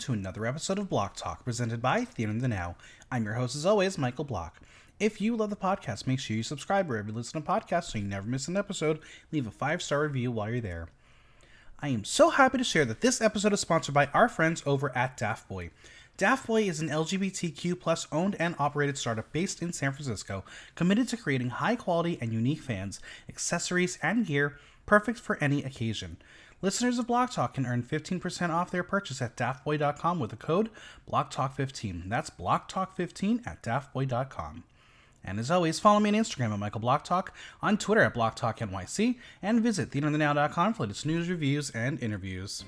To another episode of Block Talk presented by Theater in the Now. I'm your host, as always, Michael Block. If you love the podcast, make sure you subscribe wherever you listen to podcasts so you never miss an episode. Leave a five star review while you're there. I am so happy to share that this episode is sponsored by our friends over at Daft Boy. Daft Boy is an LGBTQ plus owned and operated startup based in San Francisco, committed to creating high quality and unique fans, accessories, and gear perfect for any occasion. Listeners of Block Talk can earn 15% off their purchase at daftboy.com with the code BlockTalk15. That's BlockTalk15 at daftboy.com. And as always, follow me on Instagram at Michael Block Talk, on Twitter at BlockTalkNYC, and visit theaterthenow.com for latest news, reviews, and interviews.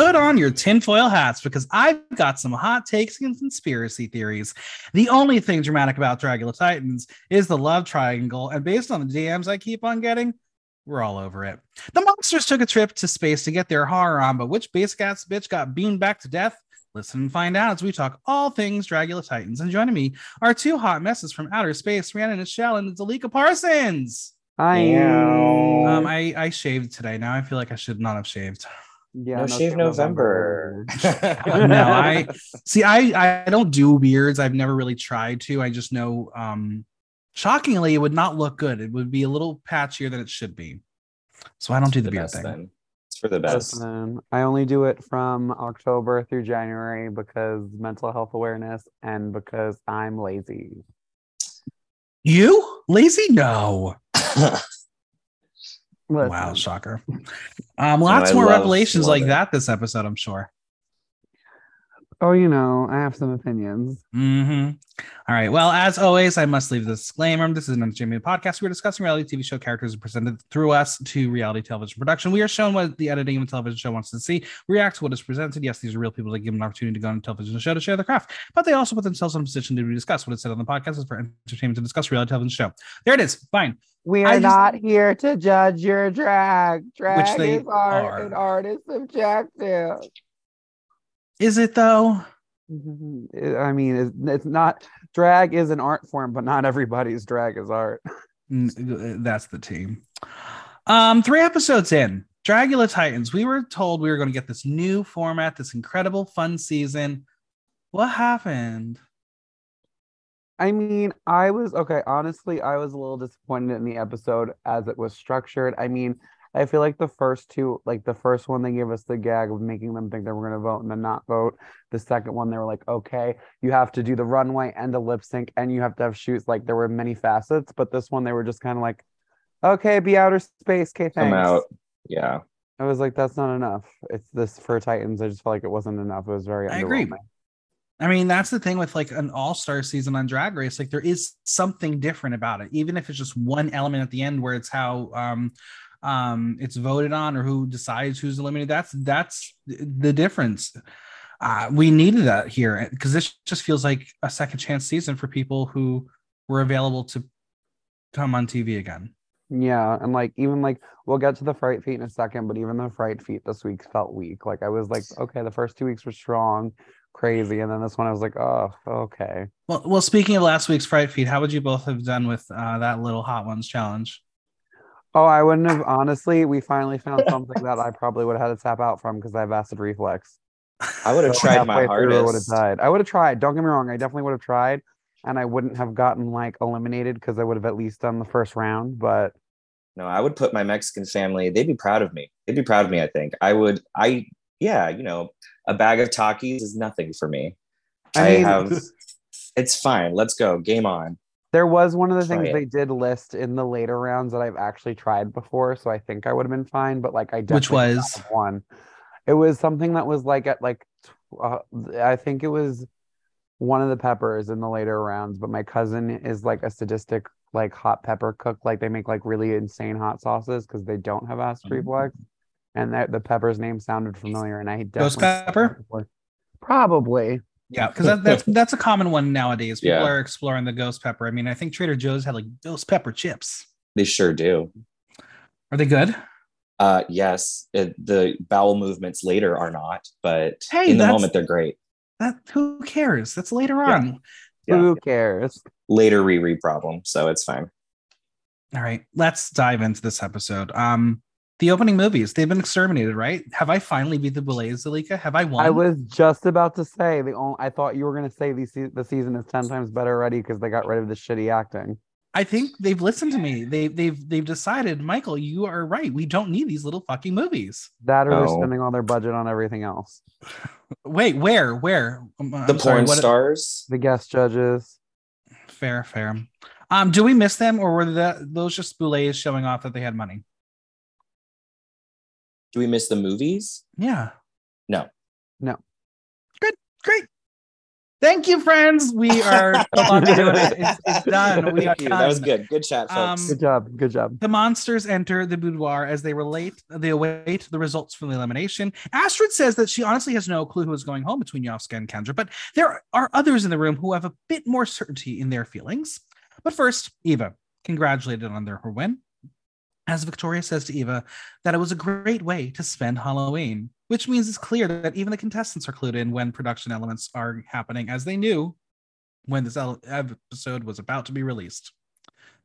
Put on your tinfoil hats because I've got some hot takes and conspiracy theories. The only thing dramatic about Dragula Titans is the love triangle, and based on the DMs I keep on getting, we're all over it. The monsters took a trip to space to get their horror on, but which base gas bitch got beamed back to death? Listen and find out as we talk all things Dragula Titans. And joining me are two hot messes from outer space, Rhiannon Michelle and Zalika Parsons. Hi. Um, I, I shaved today. Now I feel like I should not have shaved. Yeah, no, shave November. no, I see. I I don't do beards. I've never really tried to. I just know. Um, shockingly, it would not look good. It would be a little patchier than it should be. So I don't do the, the beard best, thing. then. It's for the best. Listen, I only do it from October through January because mental health awareness and because I'm lazy. You lazy? No. Listen, Wow, shocker. Um, lots more revelations like that this episode, I'm sure. Oh, you know, I have some opinions. hmm All right. Well, as always, I must leave the disclaimer. This is an entertainment podcast. We're discussing reality TV show characters presented through us to reality television production. We are shown what the editing of a television show wants to see. React to what is presented. Yes, these are real people that give them an opportunity to go on a television show to share their craft, but they also put themselves in a position to discuss what is said on the podcast is for entertainment to discuss reality television show. There it is. Fine. We are just- not here to judge your drag. Drag is art are. and art is subjective. Is it though? I mean, it's, not drag is an art form, but not everybody's drag is art. Mm, That's the team. Um, three episodes in, Dragula Titans. We were told we were going to get this new format, this incredible fun season. What happened? I mean, I was okay. Honestly, I was a little disappointed in the episode as it was structured. I mean, I feel like the first two, like the first one, they gave us the gag of making them think they were going to vote and then not vote. The second one, they were like, okay, you have to do the runway and the lip sync and you have to have shoots. Like there were many facets, but this one, they were just kind of like, okay, be outer space. Okay, Come thanks. out. Yeah. I was like, that's not enough. It's this for Titans. I just felt like it wasn't enough. It was very I agree. I mean, that's the thing with like an all-star season on Drag Race. Like there is something different about it, even if it's just one element at the end where it's how um um it's voted on or who decides who's eliminated. That's that's the difference. Uh, we needed that here because this just feels like a second chance season for people who were available to come on TV again. Yeah, and like even like we'll get to the fright feat in a second, but even the fright feat this week felt weak. Like I was like, okay, the first two weeks were strong, crazy, and then this one I was like, oh, okay. Well, well, speaking of last week's Fright feat, how would you both have done with uh, that little Hot Ones challenge? Oh, I wouldn't have honestly. We finally found something that I probably would have had to tap out from because I have acid reflex. I would have So tried my halfway through, I would have hardest. died. I would have tried. Don't get me wrong. I definitely would have tried, and I wouldn't have gotten like eliminated because I would have at least done the first round. But No, I would put my Mexican family, they'd be proud of me. They'd be proud of me, I think. I would, I, yeah, you know, a bag of Takis is nothing for me. I I, mean- have, it's fine. Let's go. Game on. There was one of the things it. they did list in the later rounds that I've actually tried before, so I think I would have been fine. But like I definitely Which was? one. It was something that was like at like uh, I think it was one of the peppers in the later rounds. But my cousin is like a sadistic like hot pepper cook. Like they make like really insane hot sauces because they don't have acid Mhm. reflux, and that the pepper's name sounded familiar. And I definitely tried pepper? Probably. Yeah, because that, that's that's a common one nowadays. People Yeah. are exploring the ghost pepper. I mean, I think Trader Joe's had like ghost pepper chips. They sure do. Are they good? Uh, yes, it, the bowel movements later are not, but Hey, in the moment they're great. That who cares? That's later on. Yeah. Who cares? Later Riri problem, so it's fine. All right, let's dive into this episode. Um, the opening movies, they've been exterminated, right? Have I finally beat the Boulets, Zalika? Have I won? I was just about to say the only. I thought you were gonna say the se- the season is ten times better already because they got rid of the shitty acting. I think they've listened to me. They they've they've decided, Michael, you are right. We don't need these little fucking movies. That or they're spending all their budget on everything else. Wait, where? Where? Um, The I'm porn sorry, what- stars. The guest judges. Fair, fair. Um, do we miss them or were that those just boulets showing off that they had money? Do we miss the movies? Yeah. No. No. Good. Great. Thank you, friends. We are no longer doing it. It's, it's done. We are Thank you. That was good. Good chat, folks. Um, Good job. Good job. The monsters enter the boudoir as they relate. They await the results from the elimination. Astrid says that she honestly has no clue who is going home between Yovska and Kendra, but there are others in the room who have a bit more certainty in their feelings. But first, Eva, congratulated on their her win. As Victoria says to Eva that it was a great way to spend Halloween, which means it's clear that even the contestants are clued in when production elements are happening, as they knew when this episode was about to be released.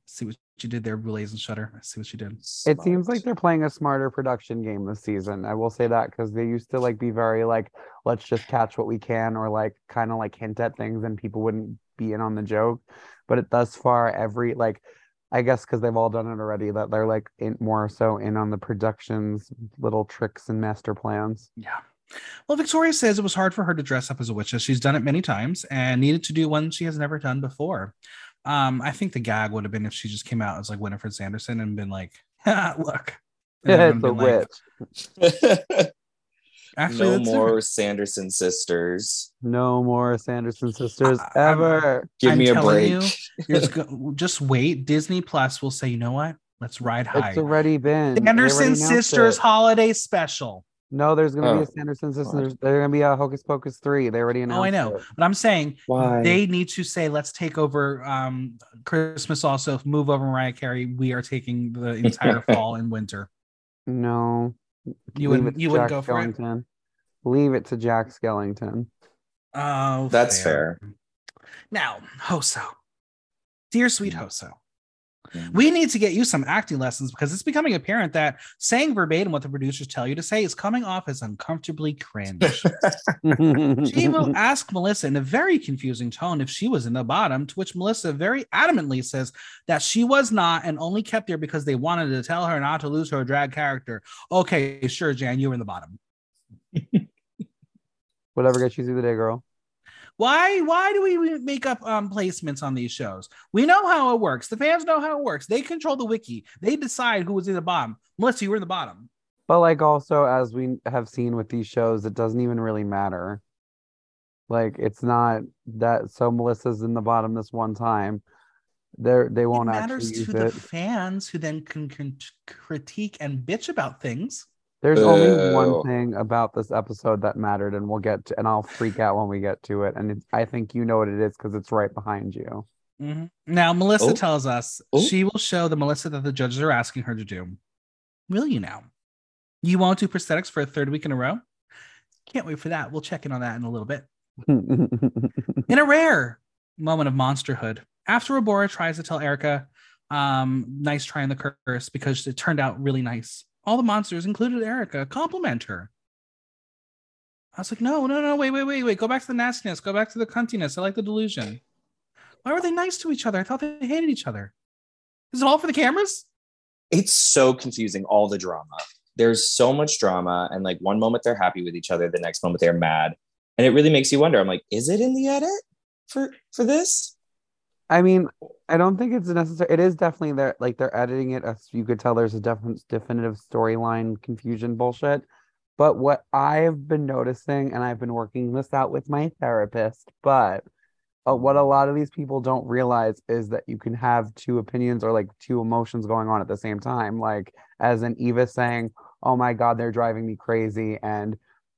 See what you did there, Blaze and Shutter. I see what you did. It seems like they're playing a smarter production game this season. I will say that because they used to like be very like, let's just catch what we can, or like kind of like hint at things and people wouldn't be in on the joke. But it thus far, every like, I guess because they've all done it already, that they're like in more so in on the production's little tricks and master plans. Yeah. Well, Victoria says it was hard for her to dress up as a witch as she's done it many times and needed to do one she has never done before. Um, I think the gag would have been if she just came out as like Winifred Sanderson and been like, "Ha, look. And Yeah, everyone it's a like, witch. Actually, no more different. Sanderson sisters. No more Sanderson sisters I- I'm- ever. Give I'm me a break. You're just, go- just wait. Disney Plus will say, you know what? Let's ride high. It's already been. they already Sanderson Sisters it. holiday special. No, there's gonna be Oh, a Sanderson sisters. There's gonna be a Hocus Pocus three. They already announced. Oh, I know. it. But I'm saying Why? they need to say, let's take over um, Christmas also, move over Mariah Carey. We are taking the entire fall and winter. No. You Leave wouldn't- it to you wouldn't Jack go for it? Skellington. Leave it to Jack Skellington. Oh, That's fair. Now, Hoso, dear sweet Mm. Hoso, We need to get you some acting lessons because it's becoming apparent that saying verbatim what the producers tell you to say is coming off as uncomfortably cringe. she will ask Melissa in a very confusing tone if she was in the bottom, to which Melissa very adamantly says that she was not and only kept there because they wanted to tell her not to lose her drag character. Okay, sure, Jan, you were in the bottom. Whatever gets you through the day, girl. Why why do we make up um, placements on these shows? We know how it works. The fans know how it works. They control the wiki. They decide who was in the bottom. Melissa, you were in the bottom. But like also as we have seen with these shows, it doesn't even really matter. Like it's not that so Melissa's in the bottom this one time. They're they won't it actually matters to the fans who then can, can critique and bitch about things. There's only one thing about this episode that mattered, and we'll get to, and I'll freak out when we get to it. And it's, I think you know what it is because it's right behind you. Mhm. Now, Melissa Oh. tells us Oh. she will show the Melissa that the judges are asking her to do. Will you now? You won't do prosthetics for a third week in a row? Can't wait for that. We'll check in on that in a little bit. In a rare moment of monsterhood, after Abhora tries to tell Erica, um, nice try on the curse because it turned out really nice. All the monsters, included Erica, compliment her. I was like, no, no, no, wait, wait, wait, wait. Go back to the nastiness. Go back to the cuntiness. I like the delusion. Why were they nice to each other? I thought they hated each other. Is it all for the cameras? it's so confusing all the drama there's so much drama and like one moment they're happy with each other the next moment they're mad and it really makes you wonder i'm like is it in the edit for for this I mean, I don't think it's necessary. It is definitely there. Like they're editing it. As you could tell, there's a definite definitive storyline confusion bullshit. But what I've been noticing, and I've been working this out with my therapist, but uh, what a lot of these people don't realize is that you can have two opinions or like two emotions going on at the same time. Like, as an Eva saying, "Oh my God, they're driving me crazy," and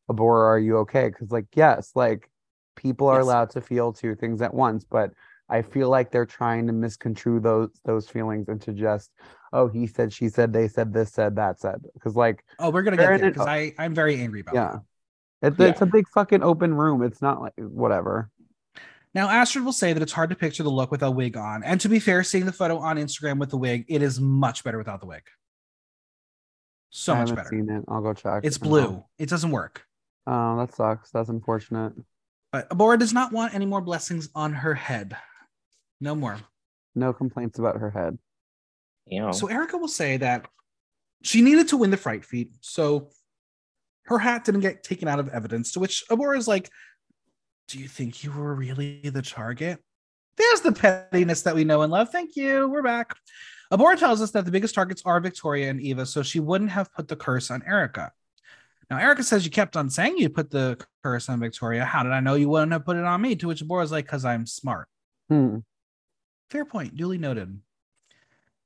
Abhora, are you okay? Because like, yes, like people are Yes. allowed to feel two things at once, but I feel like they're trying to misconstrue those those feelings into just oh he said she said they said this said that said because like Oh, we're gonna get there it- because I I'm very angry about yeah that. it's, it's a big fucking open room it's not like whatever Now, Astrid will say that it's hard to picture the look with a wig on. And to be fair, seeing the photo on Instagram with the wig, it is much better without the wig. So I much better. seen it i'll go check It's blue. It doesn't work. oh that sucks that's unfortunate But Abhora does not want any more blessings on her head. No more. no complaints about her head You know, So Erica will say that she needed to win the fright feat, so her hat didn't get taken out of evidence. To which Abhora is like, "Do you think you were really the target?" There's the pettiness that we know and love. Thank you. We're back. Abhora tells us that the biggest targets are Victoria and Eva, so she wouldn't have put the curse on Erica. Now, Erica says you kept on saying you put the curse on Victoria. How did I know you wouldn't have put it on me? To which Abhora's like, because I'm smart. Hmm. Fair point. Duly noted.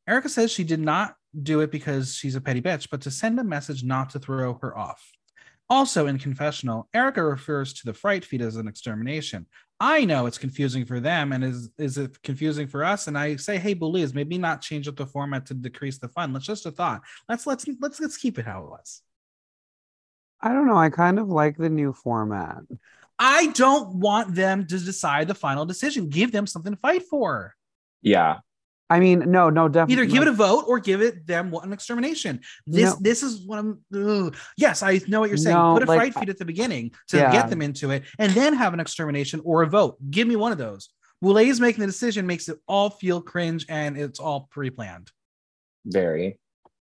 Erica says she did not do it because she's a petty bitch, but to send a message not to throw her off. Also, in confessional, Erica refers to the fright feat as an extermination. I know it's confusing for them, and is is it confusing for us? And I say, hey, bullies, maybe not change up the format to decrease the fun. Let's just a thought. Let's let's let's let's keep it how it was. i don't know i kind of like the new format I don't want them to decide the final decision. Give them something to fight for. Yeah, i mean no no definitely either give it a vote or give it them what an extermination. This No. this is what I'm. ugh. Yes, I know what you're saying. No, Put a like, fright feat at the beginning to Yeah. get them into it, and then have an extermination or a vote. Give me one of those. Boulets making the decision makes it all feel cringe and it's all pre-planned. very.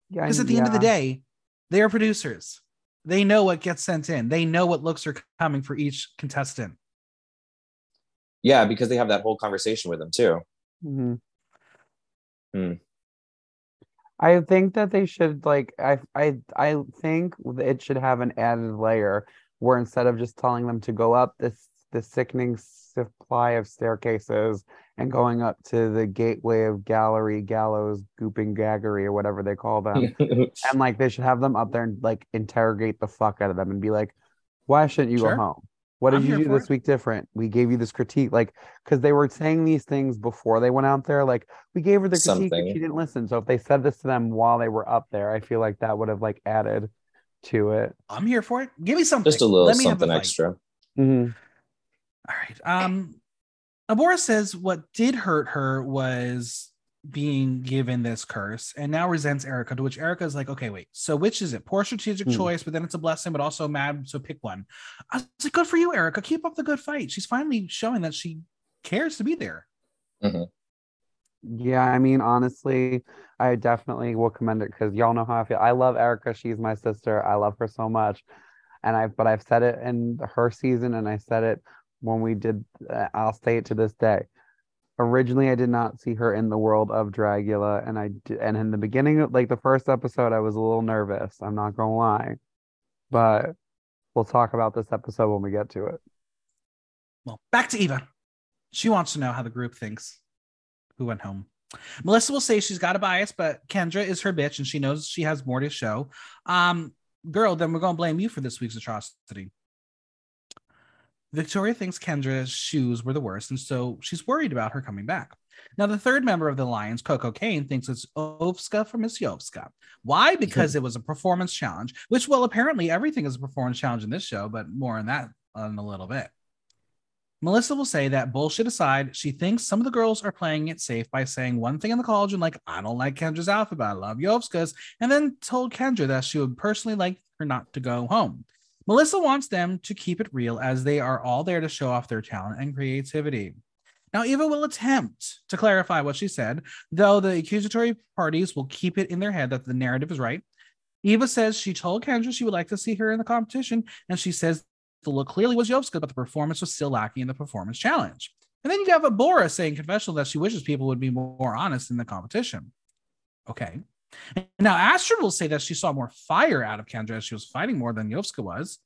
yeah, Because at the end of the day, they are producers. They know what gets sent in. They know what looks are coming for each contestant. Yeah, because they have that whole conversation with them too. Mhm. Hmm. I think that they should like I I I think it should have an added layer where instead of just telling them to go up this this sickening supply of staircases and going up to the gateway of gallery gallows gooping gaggery or whatever they call them and like they should have them up there and like interrogate the fuck out of them and be like why shouldn't you Sure. go home what did I'm you do for this week different we gave you this critique like because they were saying these things before they went out there like we gave her the critique and Something. she didn't listen so if they said this to them while they were up there i feel like that would have like added to it I'm here for it. Give me something. Just a little Let me have the something fight. extra. Mhm. All right. Um, Abhora says what did hurt her was being given this curse and now resents Erica, to which Erica is like, okay, wait, so which is it? Poor strategic Hmm. choice, but then it's a blessing, but also mad. So pick one. I was like, good for you, Erica. Keep up the good fight. She's finally showing that she cares to be there. yeah i mean honestly i definitely will commend it because y'all know how i feel i love erica she's my sister i love her so much and I've, but i've said it in her season and i said it when we did uh, i'll say it to this day originally i did not see her in the world of dragula and i did, and in the beginning like the first episode i was a little nervous i'm not gonna lie but we'll talk about this episode when we get to it Well, back to Eva. She wants to know how the group thinks who went home. Melissa will say she's got a bias, but Kendra is her bitch and she knows she has more to show. Um, girl, then we're gonna blame you for this week's atrocity. Victoria thinks Kendra's shoes were the worst, and so she's worried about her coming back. Now, the third member of the Lions, Koco Caine, thinks it's Ovska for Miss Yovska. Why? Because it was a performance challenge, which, well, apparently everything is a performance challenge in this show, but more on that in a little bit. Melissa will say that bullshit aside, she thinks some of the girls are playing it safe by saying one thing in the college and like, I don't like Kendra's outfit, but I love Yovska's, and then told Kendra that she would personally like her not to go home. Melissa wants them to keep it real as they are all there to show off their talent and creativity. Now, Eva will attempt to clarify what she said, though the accusatory parties will keep it in their head that the narrative is right. Eva says she told Kendra she would like to see her in the competition, and she says the look clearly was Yovska, but the performance was still lacking in the performance challenge. And then you have Abhora saying confessional that she wishes people would be more honest in the competition. Okay. And now Astrid will say that she saw more fire out of Kendra as she was fighting more than Yovska was.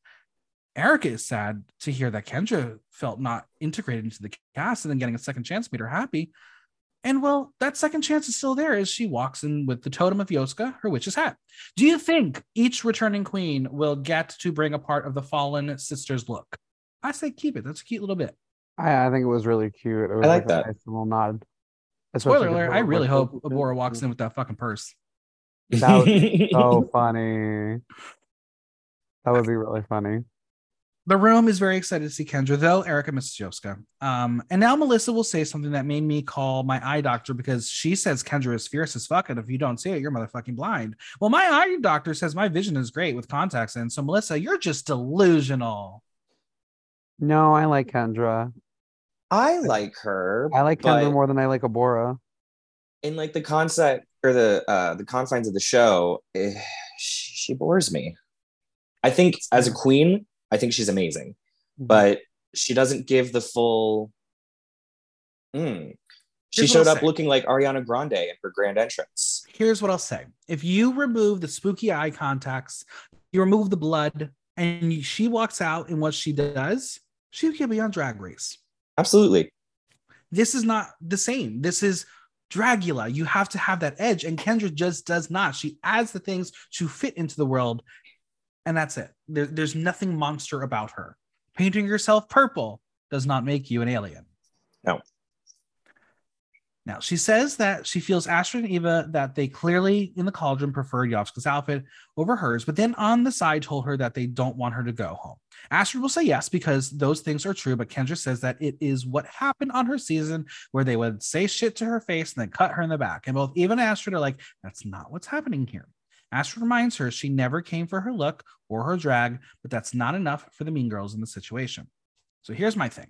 Erica is sad to hear that Kendra felt not integrated into the cast and then getting a second chance made her happy. And well, that second chance is still there as she walks in with the totem of Yoska, her witch's hat. Do you think each returning queen will get to bring a part of the fallen sister's look? I say keep it. That's a cute little bit. I, I think it was really cute. It was like a that. nice little nod. Especially Spoiler 'cause alert, I really hope. Abhora walks in with that fucking purse. That would be so funny. That would be really funny. The room is very excited to see Kendra, though Erica misses Yoska. Um, and now Melissa will say something that made me call my eye doctor because she says Kendra is fierce as fuck, and if you don't see it, you're motherfucking blind. Well, my eye doctor says my vision is great with contacts in. So Melissa, you're just delusional. No, I like Kendra. I like her. I like Kendra more than I like Abhora. in like the concept the uh the confines of the show. Eh, she, she bores me. I think as a queen, I think she's amazing, Mm-hmm. but she doesn't give the full. Mm. She Here's showed up say. looking like Ariana Grande in her grand entrance. Here's what I'll say: if you remove the spooky eye contacts, you remove the blood, and she walks out in what she does, she could be on Drag Race. Absolutely. this is not the same. This is Dragula. You have to have that edge, and Kendra just does not. She adds the things to fit into the world, and that's it. There, there's nothing monster about her. Painting yourself purple does not make you an alien. No. Now she says that she feels Astrid and Eva that they clearly in the cauldron prefer Yovska's outfit over hers, but then on the side told her that they don't want her to go home. Astrid will say yes because those things are true, but Kendra says that it is what happened on her season where they would say shit to her face and then cut her in the back. And both Eva and Astrid are like, that's not what's happening here. Astrid reminds her she never came for her look or her drag, but that's not enough for the mean girls in the situation. So here's my thing.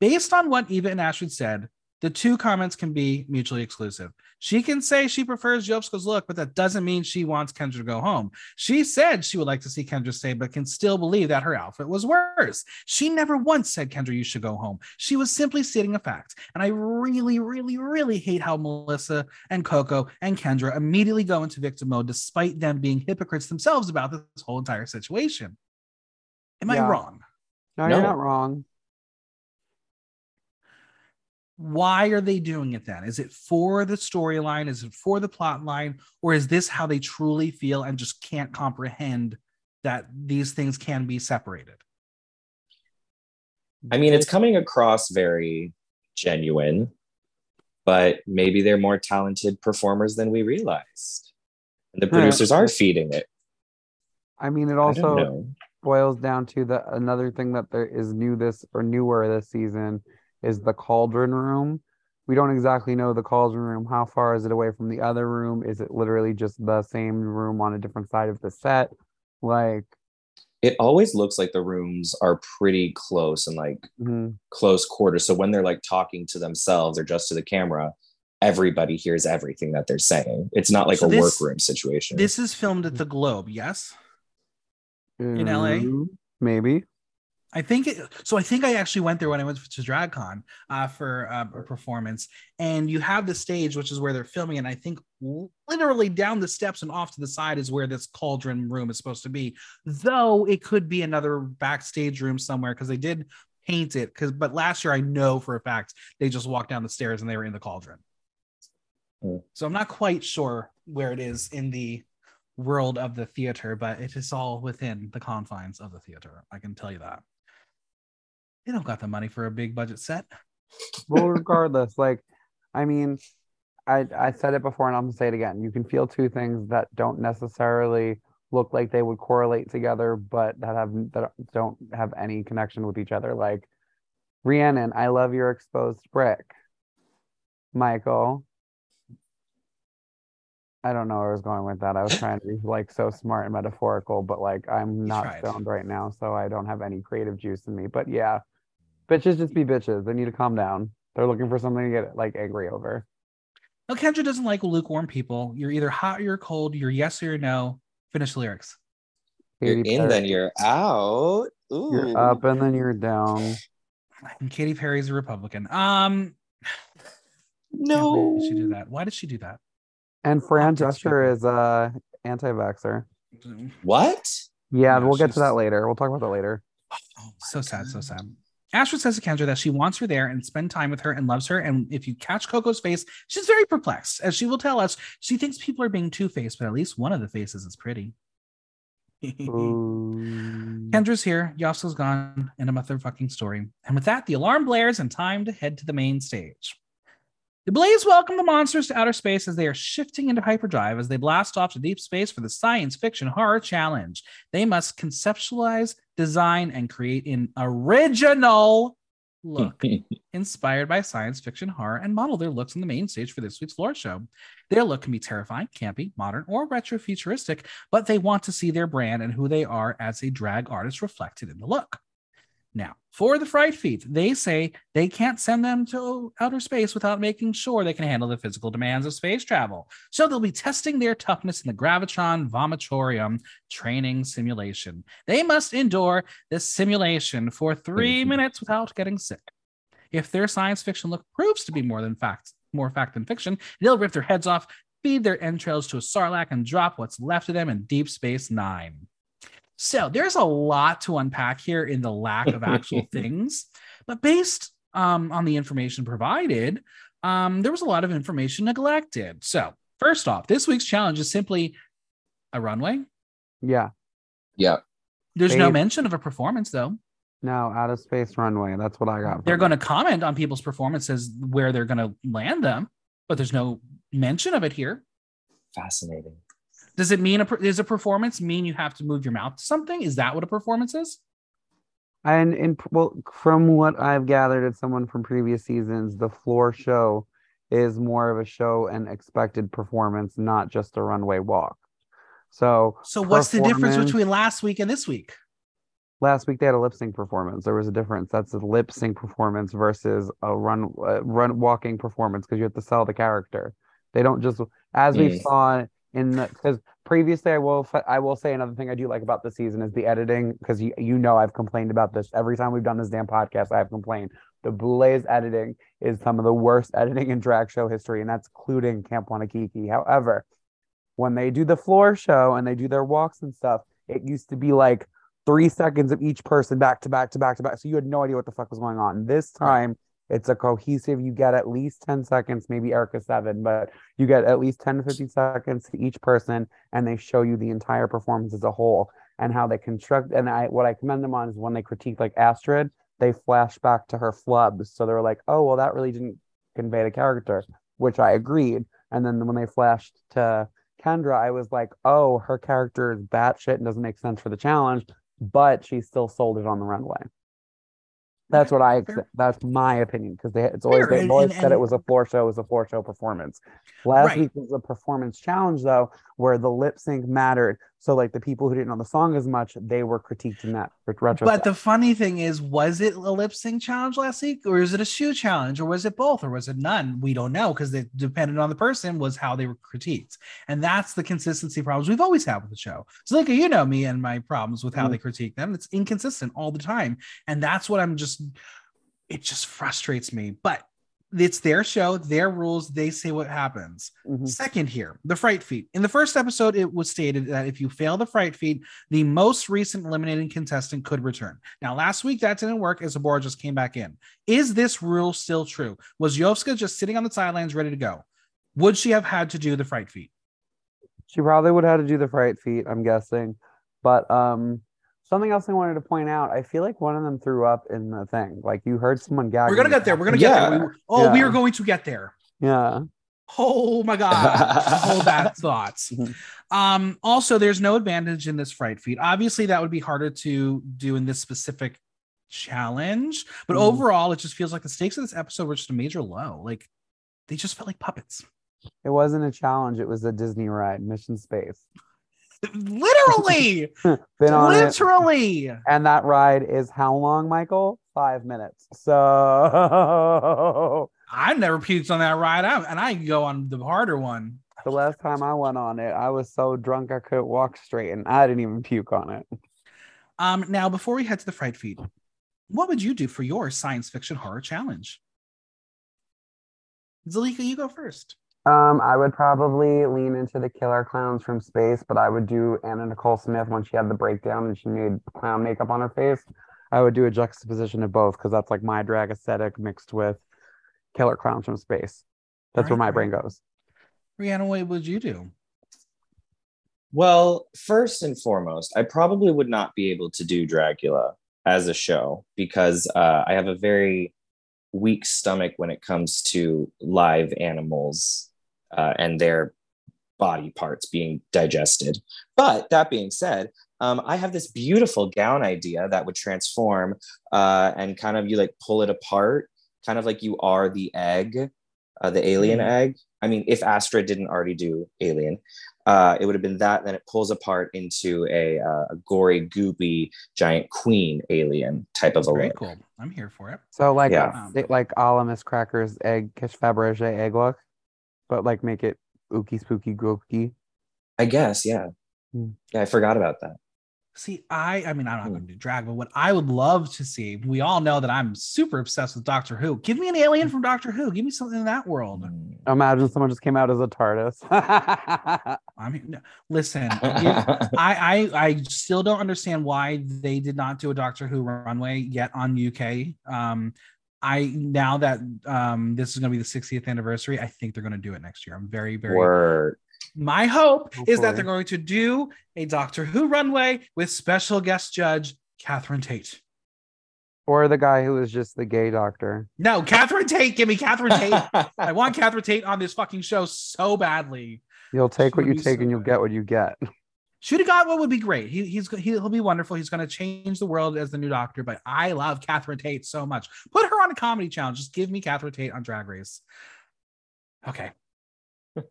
Based on what Eva and Astrid said, the two comments can be mutually exclusive. She can say she prefers Yovska's look, but that doesn't mean she wants Kendra to go home. She said she would like to see Kendra stay, but can still believe that her outfit was worse. She never once said, Kendra, you should go home. She was simply stating a fact. And I really, really, really hate how Melissa and Koco and Kendra immediately go into victim mode despite them being hypocrites themselves about this whole entire situation. Am I wrong? No, No. you're not wrong. Why are they doing it then? Is it for the storyline? Is it for the plot line? Or is this how they truly feel and just can't comprehend that these things can be separated? I mean, it's coming across very genuine, but maybe they're more talented performers than we realized. And the Yeah. producers are feeding it. I mean, it also boils down to the another thing that there is new this or newer this season is the cauldron room. We don't exactly know the cauldron room. How far is it away from the other room? Is it literally just the same room on a different side of the set? Like, It always looks like the rooms are pretty close and like mhm. close quarters. So when they're like talking to themselves or just to the camera, everybody hears everything that they're saying. It's not like So a this- workroom situation. This is filmed at the Globe, yes? In LA? Mm, maybe. I think it, so. I think I actually went there when I went to DragCon uh, for uh, a performance, and you have the stage, which is where they're filming, and I think literally down the steps and off to the side is where this cauldron room is supposed to be. Though it could be another backstage room somewhere because they did paint it. Because but last year I know for a fact they just walked down the stairs and they were in the cauldron. Hmm. So I'm not quite sure where it is in the world of the theater, but it is all within the confines of the theater. I can tell you that. They don't got the money for a big budget set. Well, regardless, like, I mean, I I said it before and I'm gonna say it again. You can feel two things that don't necessarily look like they would correlate together, but that have that don't have any connection with each other. Like Rhiannon, I love your exposed brick. Michael. I don't know where I was going with that. I was trying to be like so smart and metaphorical, but like I'm not tried. stoned right now, so I don't have any creative juice in me. But yeah, bitches just be bitches. They need to calm down. They're looking for something to get like angry over. No, Kendra doesn't like lukewarm people. You're either hot or you're cold. You're yes or you're no. Finish the lyrics. you're Katy in, then you're out. Ooh. you're up and then you're down. And Katy Perry's a Republican. Um, No. why did she do that? Why did she do that? And Fran Optics Drescher is uh anti-vaxer. What? Yeah, Yeah, we'll get she's- to that later. We'll talk about that later. Oh, so sad, so sad. Astrid says to Kendra that she wants her there and spend time with her and loves her. And if you catch Koco's face, she's very perplexed. As she will tell us, she thinks people are being two faced, but at least one of the faces is pretty. Kendra's here, Yasu's gone, and a motherfucking story. And with that, the alarm blares and time to head to the main stage. The Blaze welcome the monsters to outer space as they are shifting into hyperdrive as they blast off to deep space for the science fiction horror challenge. They must conceptualize, design, and create an original look inspired by science fiction horror and model their looks on the main stage for this week's floor show. Their look can be terrifying, campy, modern, or retro futuristic, but they want to see their brand and who they are as a drag artist reflected in the look. Now, for the Fright Feat, they say they can't send them to outer space without making sure they can handle the physical demands of space travel. So they'll be testing their toughness in the Gravitron Vomitorium training simulation. They must endure this simulation for 3 minutes without getting sick. If their science fiction look proves to be more than fact, more fact than fiction, they'll rip their heads off, feed their entrails to a sarlacc, and drop what's left of them in Deep Space Nine. So there's a lot to unpack here in the lack of actual things, but based um, on the information provided, um, there was a lot of information neglected. So first off, this week's challenge is simply a runway. Yeah. yeah. There's no mention of a performance though. No, out of space runway. That's what I got. They're going to comment on people's performances where they're going to land them, but there's no mention of it here. Fascinating. Does it mean a is a performance mean you have to move your mouth to something? Is that what a performance is? And in well, from what I've gathered of someone from previous seasons, the floor show is more of a show and expected performance, not just a runway walk. So So what's the difference between last week and this week? last week they had a lip sync performance. There was a difference. That's a lip sync performance versus a run uh, run walking performance because you have to sell the character. They don't just as we Mm. saw in the because previously I will I will say another thing I do like about the season is the editing because you you know I've complained about this every time we've done this damn podcast I've complained the Boulet editing is some of the worst editing in drag show history and that's including Camp Wannakiki. However, when they do the floor show and they do their walks and stuff, it used to be like three seconds of each person back to back to back to back. So you had no idea what the fuck was going on. This time it's a cohesive, you get at least 10 seconds, maybe Erica seven, but you get at least 10 to 15 seconds to each person and they show you the entire performance as a whole and how they construct and I what I commend them on is when they critique like Astrid, they flash back to her flubs. So they're like, oh well that really didn't convey the character, which I agreed. And then when they flashed to Kendra, I was like, oh, her character is batshit and doesn't make sense for the challenge, but she still sold it on the runway. That's what I. Fair. That's my opinion because they. It's always Fair, and- always and- said it was a floor show. It was a floor show performance. Last Right. week was a performance challenge though, where the lip sync mattered. So like the people who didn't know the song as much, they were critiqued in that retrospect. But the funny thing is, was it a lip sync challenge last week, or is it a shoe challenge, or was it both, or was it none? We don't know because it depended on the person was how they were critiqued, and that's the consistency problems we've always had with the show. So, like you know me and my problems with how Mhm. they critique them. It's inconsistent all the time, and that's what I'm just. It just frustrates me, but it's their show, their rules. They say what happens. Mhm. Second, here, the fright feat. In the first episode, it was stated that if you fail the fright feat, the most recent eliminating contestant could return. Now, last week that didn't work as Abhora just came back in. Is this rule still true? Was Yovska just sitting on the sidelines ready to go? Would she have had to do the fright feat? She probably would have had to do the fright feat, I'm guessing. But um something else I wanted to point out, I feel like one of them threw up in the thing. Like you heard someone gag. We're gonna get there. We're gonna get Yeah. there. We- oh, we Yeah. are going to get there. Yeah. Oh my god. Hold that thoughts. Mhm. Um, also, there's no advantage in this fright feat. Obviously, that would be harder to do in this specific challenge, but Mhm. overall, it just feels like the stakes of this episode were just a major low. Like they just felt like puppets. It wasn't a challenge, it was a Disney ride, Mission Space. Literally, Been on it. literally. And that ride is how long, Michael? Five minutes. So I never puked on that ride, I, and I go on the harder one. the last time I went on it, I was so drunk I couldn't walk straight and I didn't even puke on it. Um, now before we head to the fright feat, what would you do for your science fiction horror challenge? Zalika, you go first. Um, I would probably lean into the killer clowns from space, but I would do Anna Nicole Smith when she had the breakdown and she made clown makeup on her face. I would do a juxtaposition of both because that's like my drag aesthetic mixed with killer clowns from space. That's where Right, my brain goes. Rhiannon, what would you do? Well, first and foremost, I probably would not be able to do Dragula as a show because uh, I have a very weak stomach when it comes to live animals uh, and their body parts being digested. But that being said, um, I have this beautiful gown idea that would transform uh, and kind of you like pull it apart, kind of like you are the egg, uh, the alien Mhm. egg. I mean, if Astrid didn't already do Alien, uh, it would have been that. Then it pulls apart into a, uh, a gory, goopy, giant queen alien type of a Very look. cool. I'm here for it. So like Yeah. a- like a la Miss Cracker's egg Kish Fabergé egg look, but like make it ooky spooky gooky. I guess, yeah. Hmm. Yeah, I forgot about that. See, I I mean, I'm not Hmm. going to do drag, but what I would love to see, we all know that I'm super obsessed with Doctor Who. Give me an alien from Doctor Who. Give me something in that world. Mm. Imagine someone just came out as a TARDIS. I mean, no, listen, give- I, I I still don't understand why they did not do a Doctor Who runway yet on UK. Um, I now that um this is going to be the 60th anniversary, I think they're going to do it next year. I'm very very. Word. My hope is that they're going to do a Doctor Who runway with special guest judge Catherine Tate. or the guy who was just the gay doctor. No, Catherine Tate. Give me Catherine Tate. I want Catherine Tate on this fucking show so badly. You'll take what you take so and you'll good. get what you get. Should have got what would be great. He, he's he'll be wonderful. He's going to change the world as the new Doctor. But I love Catherine Tate so much. Put her on a comedy challenge. Just give me Catherine Tate on Drag Race. Okay.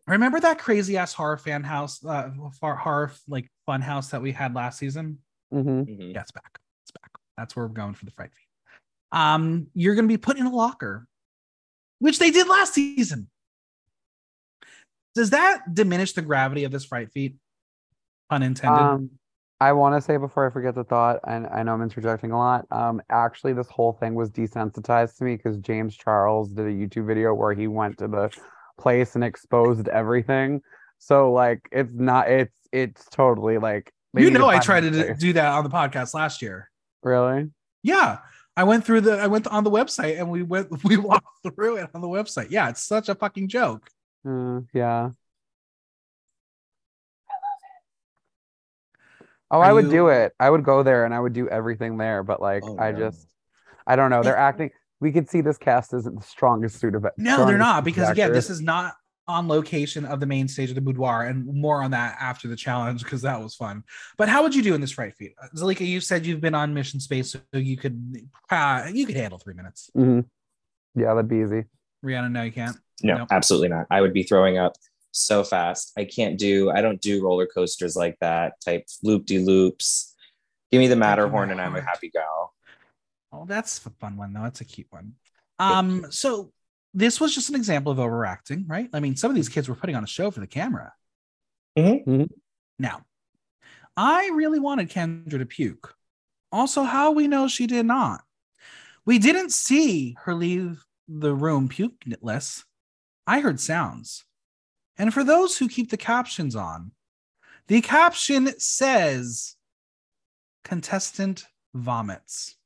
Remember that crazy ass horror fan house, uh, far- horror like fun house that we had last season? hmm Mhm. Yeah, it's back. It's back. That's where we're going for the fright feat. Um, you're going to be put in a locker, which they did last season. Does that diminish the gravity of this fright feat? Pun intended. Um, I want to say before I forget the thought, and I know I'm interjecting a lot. Um, actually, this whole thing was desensitized to me because James Charles did a YouTube video where he went to the place and exposed everything. So like, it's not. It's it's totally like. you know, I tried to place. do that on the podcast last year. Really? Yeah. I went through the I went on the website and we went we walked through it on the website. Yeah, it's such a fucking joke. Uh, yeah. Oh, Are I would you- do it. I would go there and I would do everything there. But like, Oh, I no. just, I don't know. They're acting. We could see this cast isn't the strongest suit of it. No, they're not because again, this is not on location of the main stage of the boudoir, and more on that after the challenge because that was fun. But how would you do in this fright feat, Zalika? You said you've been on mission space, so you could uh, you could handle three minutes. hmm Yeah, that'd be easy. Rhiannon, no, you can't. No, Nope. absolutely not. I would be throwing up so fast. I can't do, I don't do roller coasters like that, type loop de loops. Give me the Matterhorn and I'm a happy gal. Oh, that's a fun one though. That's a cute one. Um, so this was just an example of overacting, right? I mean, some of these kids were putting on a show for the camera. Mhm. Mhm. Now, I really wanted Kendra to puke. Also, how we know she did not. We didn't see her leave the room pukeless. I heard sounds. And for those who keep the captions on, the caption says contestant vomits.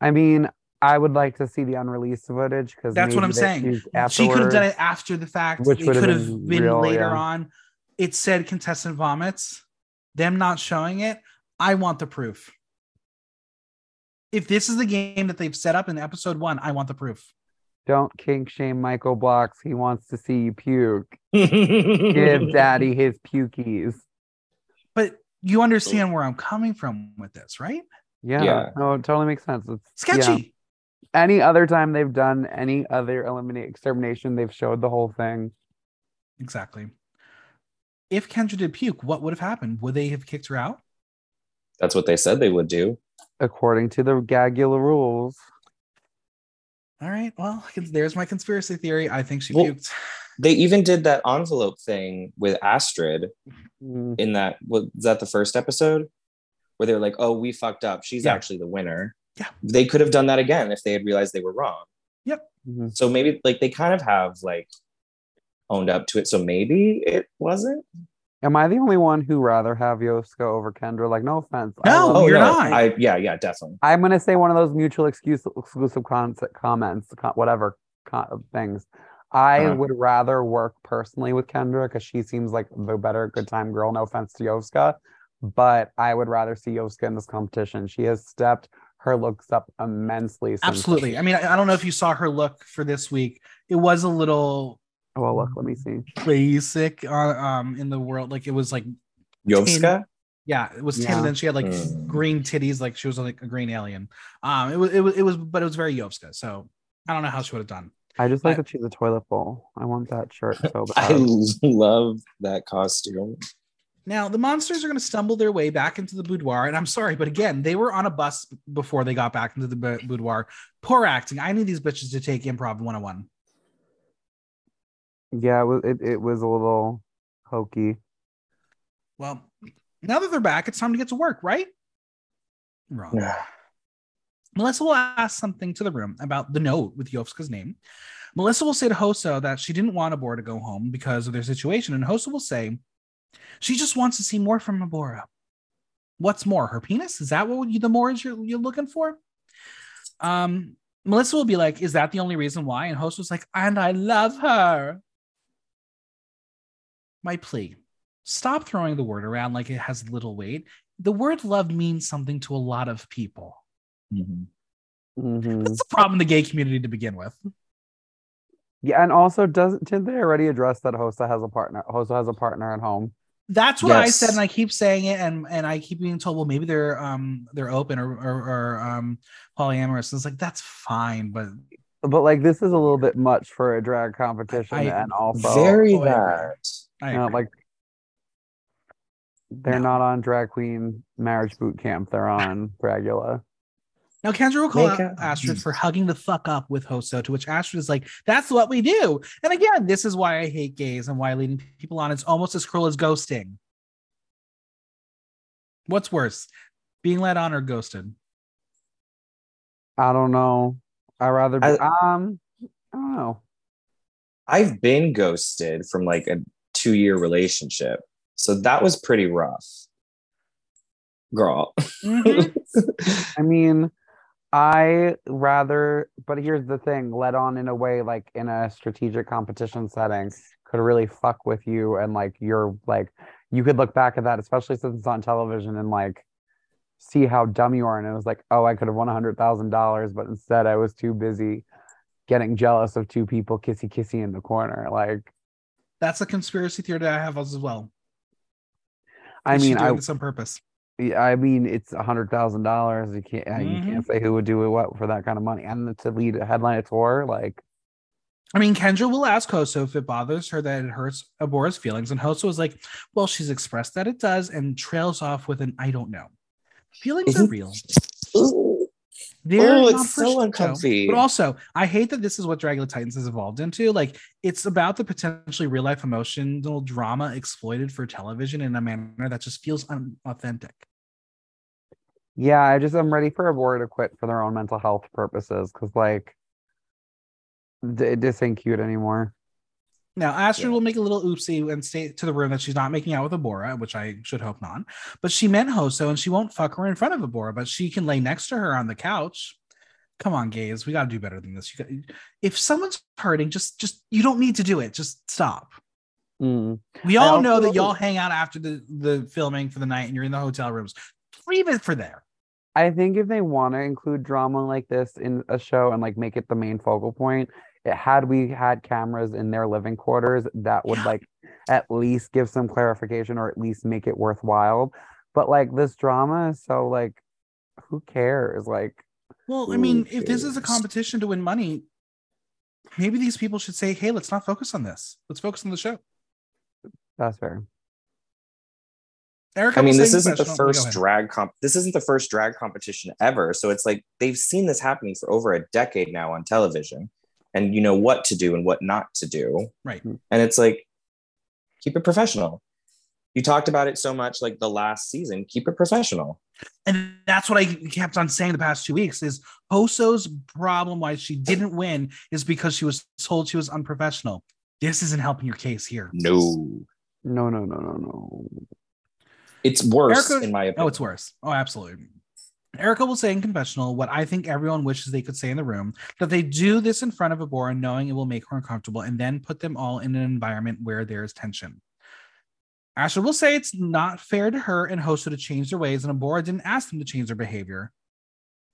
I mean, I would like to see the unreleased footage because That's what I'm saying. She could have done it after the fact. Which it would have could have been been, real, later yeah. on. It said contestant vomits. Them not showing it. I want the proof. If this is the game that they've set up in episode one, I want the proof. Don't kink shame Michael Blocks. He wants to see you puke. Give daddy his pukies. But you understand where I'm coming from with this, right? Yeah, Yeah. no, it totally makes sense. It's Sketchy. yeah. Any other time they've done any other eliminate extermination, they've showed the whole thing. Exactly. If Kendra did puke, what would have happened? Would they have kicked her out? That's what they said they would do. according to the Gagula rules. All right. Well, there's my conspiracy theory. I think she Well- puked. They even did that envelope thing with Astrid Mm, in that, was that the first episode? Where they're like, oh, we fucked up. She's Yeah. actually the winner. Yeah. They could have done that again if they had realized they were wrong. mhm. So maybe like they kind of have like owned up to it. So maybe it wasn't. Am I the only one who rather have Yoska over Kendra? Like, no offense. I No, love- Oh you're no, not. I yeah, yeah, definitely. I'm gonna say one of those mutual excuse exclusive con- comments, con- whatever con- things. I Uh-huh. would rather work personally with Kendra because she seems like the better good time girl. No offense to Yoska, but I would rather see Yoska in this competition. She has stepped her looks up immensely. since- Absolutely. I mean, I I don't know if you saw her look for this week. It was a little Oh, well, look, let me see. basic uh, um in the world. Like it was like Yovska? yeah, it was tin, Yeah. and then she had like Mm. green titties, like she was like a green alien. Um, it was it was it was, but it was very Yovska. So I don't know how she would have done. I just like I- that she's a toilet bowl. I want that shirt so bad. I love that costume. Now the monsters are going to stumble their way back into the boudoir, and I'm sorry, but again, they were on a bus before they got back into the bu- boudoir. Poor acting. I need these bitches to take improv 101. Yeah, it was, it, it was a little hokey. Well, now that they're back, it's time to get to work, right? Wrong. Melissa will ask something to the room about the note with Yovska's name. Melissa will say to Hoso that she didn't want Abhora to go home because of their situation, and Hoso will say she just wants to see more from Abhora. What's more, her penis? Is that what you, the more is you're, you're looking for? Um, Melissa will be like, "Is that the only reason why?" And Hoso's like, "And I love her." My plea: stop throwing the word around like it has little weight. The word love means something to a lot of people. Mhm. Mhm. That's the problem in the gay community to begin with. Yeah, and also doesn't didn't they already address that Hosta has a partner? Hosta has a partner at home. That's what I said, and I keep saying it, and and I keep being told, well, maybe they're um they're open or or, or um polyamorous. And it's like that's fine, but But like this is a little bit much for a drag competition, I- and also Very Oh, I agree. that. I you know, agree. like they're No. not on drag queen marriage boot camp. They're on Dragula. now Kendra will call Make out a- Astrid for hugging the fuck up with Hoso, to which Astrid is like, "That's what we do." And again, this is why I hate gays and why leading people on is almost as cruel as ghosting. What's worse, being led on or ghosted? I don't know. I rather be, I- um I don't know. I've been ghosted from like a two year relationship. So that was pretty rough. Girl. Mhm. I mean, I rather, but here's the thing: led on in a way like in a strategic competition setting could really fuck with you, and like you're like you could look back at that, especially since it's on television, and like see how dumb you are. And it was like, oh, I could have won a hundred thousand dollars, but instead I was too busy getting jealous of two people kissy kissy in the corner. Like, That's a conspiracy theory that I have as well. I Is mean, doing I this on purpose. Yeah, I mean, it's a hundred thousand dollars. You can't, uh, you can't say who would do what for that kind of money, and to lead a headline a tour, like, I mean, Kendra will ask Hoso if it bothers her that it hurts Abhora's feelings, and Hoso is like, "Well, she's expressed that it does," and trails off with an "I don't know." Feelings are Isn't- real. Ooh, They're Ooh, it's for so show. uncomfy. But also, I hate that this is what Dragula Titans has evolved into. Like, it's about the potentially real life emotional drama exploited for television in a manner that just feels unauthentic. yeah, I just I'm ready for Abhora to quit for their own mental health purposes because like, th- this ain't cute anymore. Now, Astrid Yeah. will make a little oopsie and state to the room that she's not making out with Abhora, which I should hope not. But she meant Hoso and she won't fuck her in front of Abhora, but she can lay next to her on the couch. Come on, gays. We got to do better than this. You got, if someone's hurting, just, just, you don't need to do it. Just stop. Mm. We all know that y'all hang out after the, the filming for the night and you're in the hotel rooms. Leave it for there. I think if they want to include drama like this in a show and like make it the main focal point, had we had cameras in their living quarters, that would Yeah. like at least give some clarification or at least make it worthwhile. But like this drama is so like, who cares? Like, Well, I Who mean, if this is a competition to win money, maybe these people should say, hey, let's not focus on this. Let's focus on the show. that's fair. Erika I mean, this isn't the first drag comp. This isn't the first drag competition ever. So it's like they've seen this happening for over a decade now on television, and you know what to do and what not to do. Right. Mm-hmm. And it's like, keep it professional. You talked about it so much, like the last season. Keep it professional. And that's what I kept on saying the past two weeks is Hoso's problem why she didn't win is because she was told she was unprofessional. This isn't helping your case here. No, No, no, no, no, no. it's worse Erika- in my oh, opinion. Oh, it's worse. Oh, absolutely. Erika will say in confessional what I think everyone wishes they could say in the room that they do this in front of Abhora, knowing it will make her uncomfortable, and then put them all in an environment where there is tension. Asher will say it's not fair to her and Hoso to change their ways, and Abhora didn't ask them to change their behavior.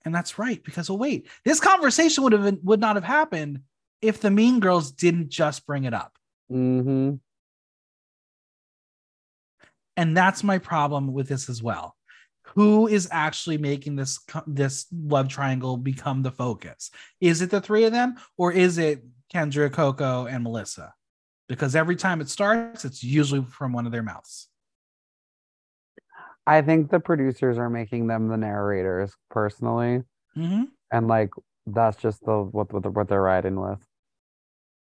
And that's right, because oh wait, this conversation would have been, would not have happened if the mean girls didn't just bring it up. Mm-hmm. And that's my problem with this as well. Who is actually making this this love triangle become the focus? Is it the three of them, or is it Kendra, Koco, and Melissa? Because every time it starts, it's usually from one of their mouths. I think the producers are making them the narrators personally, Mm-hmm. and like that's just the what what, what they're riding with.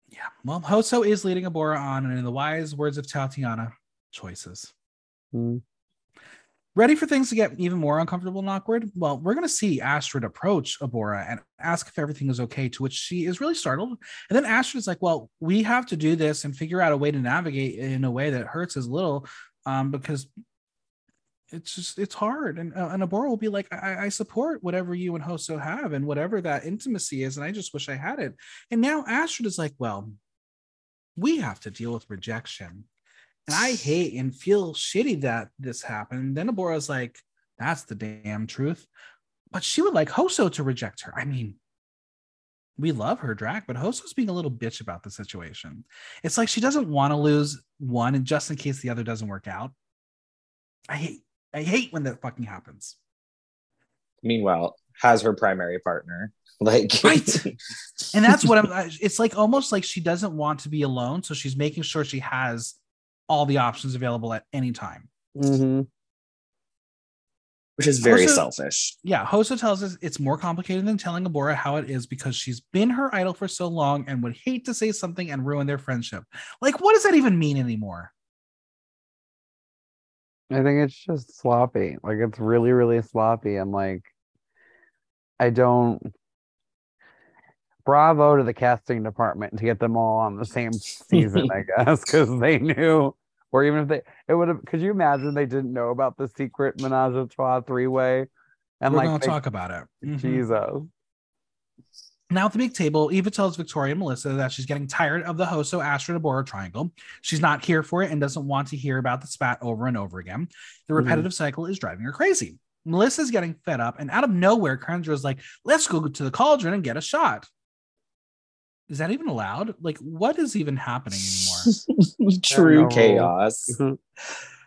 Yeah. Well, Hoso is leading Abhora on, and in the wise words of Tatiana, choices. Mm. Ready for things to get even more uncomfortable and awkward? Well, we're going to see Astrid approach Abhora and ask if everything is okay, to which she is really startled. And then Astrid is like, Well, we have to do this and figure out a way to navigate in a way that hurts as little um, because it's just, it's hard. And, uh, and Abhora will be like, I, I support whatever you and Hoso have and whatever that intimacy is. And I just wish I had it. And now Astrid is like, Well, we have to deal with rejection. And I hate and feel shitty that this happened. Then Abhora's like, that's the damn truth. But she would like Hoso to reject her. I mean, we love her drag, but Hoso's being a little bitch about the situation. It's like she doesn't want to lose one, and just in case the other doesn't work out. I hate, I hate when that fucking happens. Meanwhile, has her primary partner. Like Right. And that's what I'm. It's like almost like she doesn't want to be alone, so she's making sure she has all the options available at any time. Mm-hmm. which is very Also- selfish. yeah, Hoso tells us it's more complicated than telling Abhora how it is because she's been her idol for so long and would hate to say something and ruin their friendship. Like, what does that even mean anymore? I think it's just sloppy. Like it's really, really sloppy. And like I don't bravo to the casting department to get them all on the same season, I guess, because they knew or even if they it would have could you imagine they didn't know about the secret menage a trois three way? And We're like they- talk about it. Mhm. Jesus. Now at the big table, Eva tells Victoria and Melissa that she's getting tired of the Hoso Astrid Abhora triangle. She's not here for it and doesn't want to hear about the spat over and over again. The Mhm. repetitive cycle is driving her crazy. Melissa's getting fed up, and out of nowhere, Kendra is like, let's go to the cauldron and get a shot. Is that even allowed? Like, what is even happening anymore? True know. chaos. Mhm.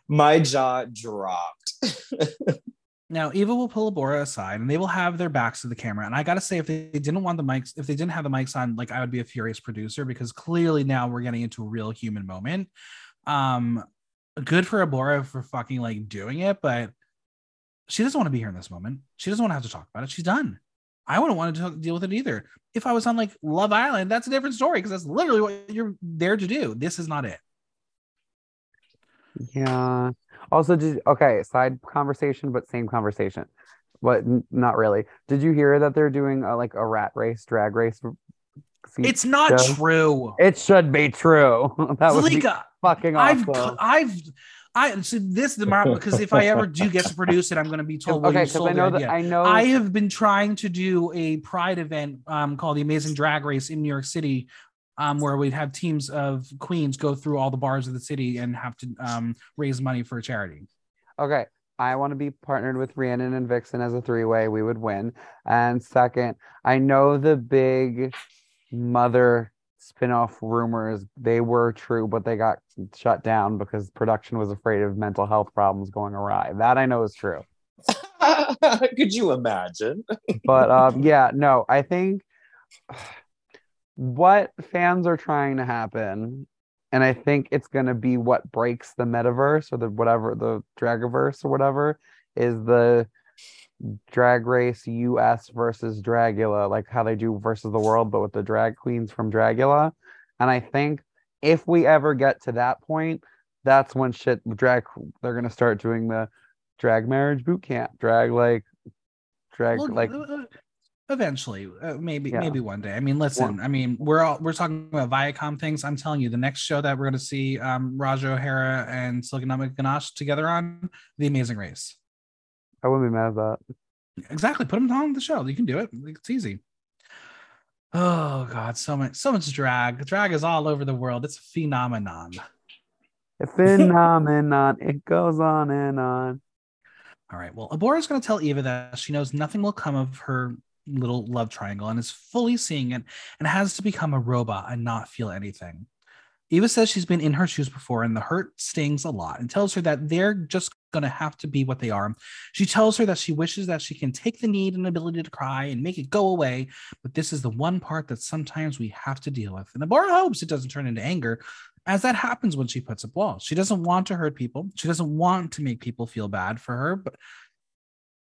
My jaw dropped. Now, Eva will pull Abhora aside and they will have their backs to the camera. And I got to say, if they didn't want the mics, if they didn't have the mics on, like I would be a furious producer because clearly now we're getting into a real human moment. Um, good for Abhora for fucking like doing it, but she doesn't want to be here in this moment. She doesn't want to have to talk about it. She's done. I wouldn't want to talk- deal with it either. If I was on like Love Island, that's a different story because that's literally what you're there to do. This is not it. Yeah. Also, did okay, side conversation, but same conversation. But n- not really. Did you hear that they're doing a, like a rat race, drag race? It's not show? true. It should be true. that Zalika, fucking I've. I've I so this is the mar- because if I ever do get to produce it, I'm going to be told, "Well, okay, because I know that. I know. I have been trying to do a pride event um, called the Amazing Drag Race in New York City, um, where we'd have teams of queens go through all the bars of the city and have to um, raise money for a charity. Okay, I want to be partnered with Rhiannon and Vixen as a three-way. We would win. And second, I know the big mother spin-off rumors they were true, but they got shut down because production was afraid of mental health problems going awry. That I know is true. Could you imagine? But um, yeah, no, I think what fans are trying to happen, and I think it's gonna be what breaks the metaverse or the whatever the Dragaverse or whatever is the drag race US versus Dragula, like how they do versus the world, but with the drag queens from Dragula. And I think if we ever get to that point, that's when shit drag they're gonna start doing the drag marriage boot camp, drag like drag Well, like uh, uh, eventually, uh, maybe Yeah. maybe one day. I mean, listen, I mean, we're all we're talking about Viacom things. I'm telling you, the next show that we're going to see um, Ra'Jah O'Hara and Silky Nutmeg Ganache together on, The Amazing Race. I wouldn't be mad at that. Exactly. Put them on the show. You can do it. It's easy. Oh God, so much, so much drag. Drag is all over the world. It's a phenomenon. A phenomenon, it goes on and on. All right. Well, Abhora's going to tell Eva that she knows nothing will come of her little love triangle and is fully seeing it and has to become a robot and not feel anything. Eva says she's been in her shoes before and the hurt stings a lot and tells her that they're just going to have to be what they are. She tells her that she wishes that she can take the need and ability to cry and make it go away, but this is the one part that sometimes we have to deal with. And Abhora hopes it doesn't turn into anger, as that happens when she puts up walls. She doesn't want to hurt people. She doesn't want to make people feel bad for her, but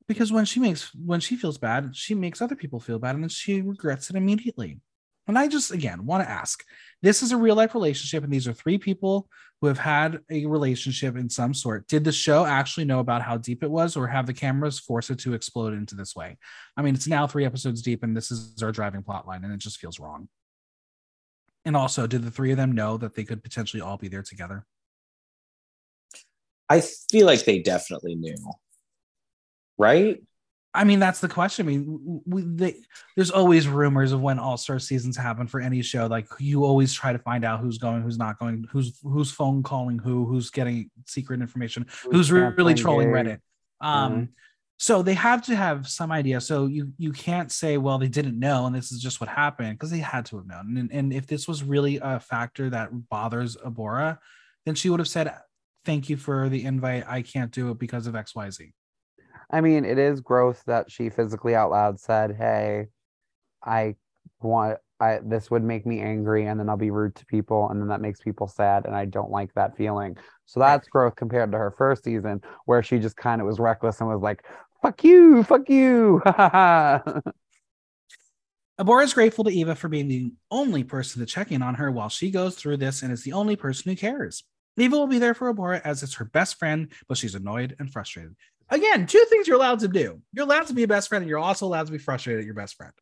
because when she makes when she feels bad, she makes other people feel bad and then she regrets it immediately. And I just again want to ask this is a real life relationship, and these are three people who have had a relationship in some sort. Did the show actually know about how deep it was, or have the cameras forced it to explode into this way? I mean, it's now three episodes deep, and this is our driving plot line, and it just feels wrong. And also, did the three of them know that they could potentially all be there together? I feel like they definitely knew right? I mean, that's the question. I mean, we, they, there's always rumors of when All Star seasons happen for any show. Like you always try to find out who's going, who's not going, who's who's phone calling who, who's getting secret information, who's, who's really trolling Reddit. Um, mm-hmm. so they have to have some idea. So you you can't say, well, they didn't know, and this is just what happened because they had to have known. And, and if this was really a factor that bothers Abhora, then she would have said, "Thank you for the invite. I can't do it because of X, Y, Z." I mean, it is gross that she physically out loud said, "Hey, I want I this would make me angry and then I'll be rude to people and then that makes people sad and I don't like that feeling." So that's growth compared to her first season where she just kind of was reckless and was like, "Fuck you, fuck you." Abhora is grateful to Eva for being the only person to check in on her while she goes through this and is the only person who cares. Eva will be there for Abhora as it's her best friend, but she's annoyed and frustrated. Again, two things you're allowed to do. You're allowed to be a best friend, and you're also allowed to be frustrated at your best friend.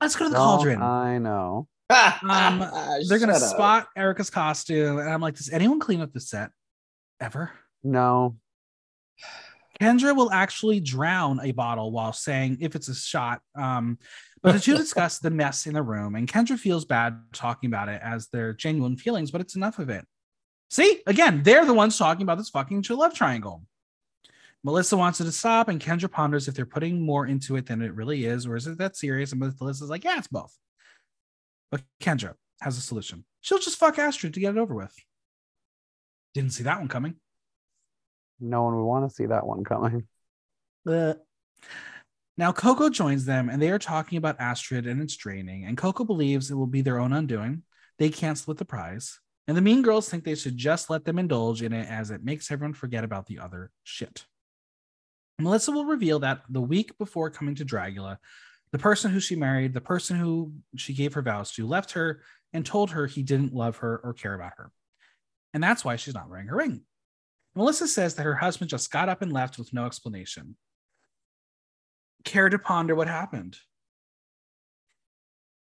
Let's go to the oh, cauldron. I know. um, they're gonna up. spot Erika's costume, and I'm like, does anyone clean up the set ever? No. Kendra will actually drown a bottle while saying if it's a shot. Um, but the two discuss the mess in the room, and Kendra feels bad talking about it as their genuine feelings, but it's enough of it. See, again, they're the ones talking about this fucking true love triangle. Melissa wants it to stop, and Kendra ponders if they're putting more into it than it really is, or is it that serious? And Melissa's like, yeah, it's both. But Kendra has a solution. She'll just fuck Astrid to get it over with. Didn't see that one coming. No one would want to see that one coming. Uh, now Koco joins them, and they are talking about Astrid and its draining. And Koco believes it will be their own undoing. They cancel with the prize. And the mean girls think they should just let them indulge in it as it makes everyone forget about the other shit. Melissa will reveal that the week before coming to Dragula, the person who she married, the person who she gave her vows to, left her and told her he didn't love her or care about her. And that's why she's not wearing her ring. Melissa says that her husband just got up and left with no explanation. Care to ponder what happened?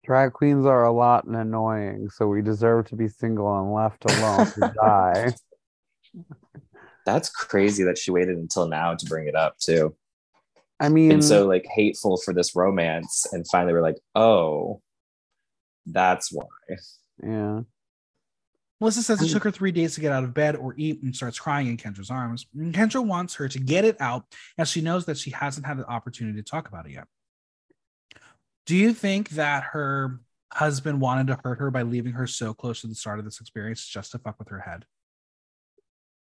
Drag queens are a lot and annoying, so we deserve to be single and left alone to die. that's crazy that she waited until now to bring it up too. I mean, and so like hateful for this romance, and finally we're like, oh, that's why. Yeah. Melissa says it mm. took her three days to get out of bed or eat and starts crying in Kendra's arms. And Kendra wants her to get it out as she knows that she hasn't had the opportunity to talk about it yet. Do you think that her husband wanted to hurt her by leaving her so close to the start of this experience just to fuck with her head?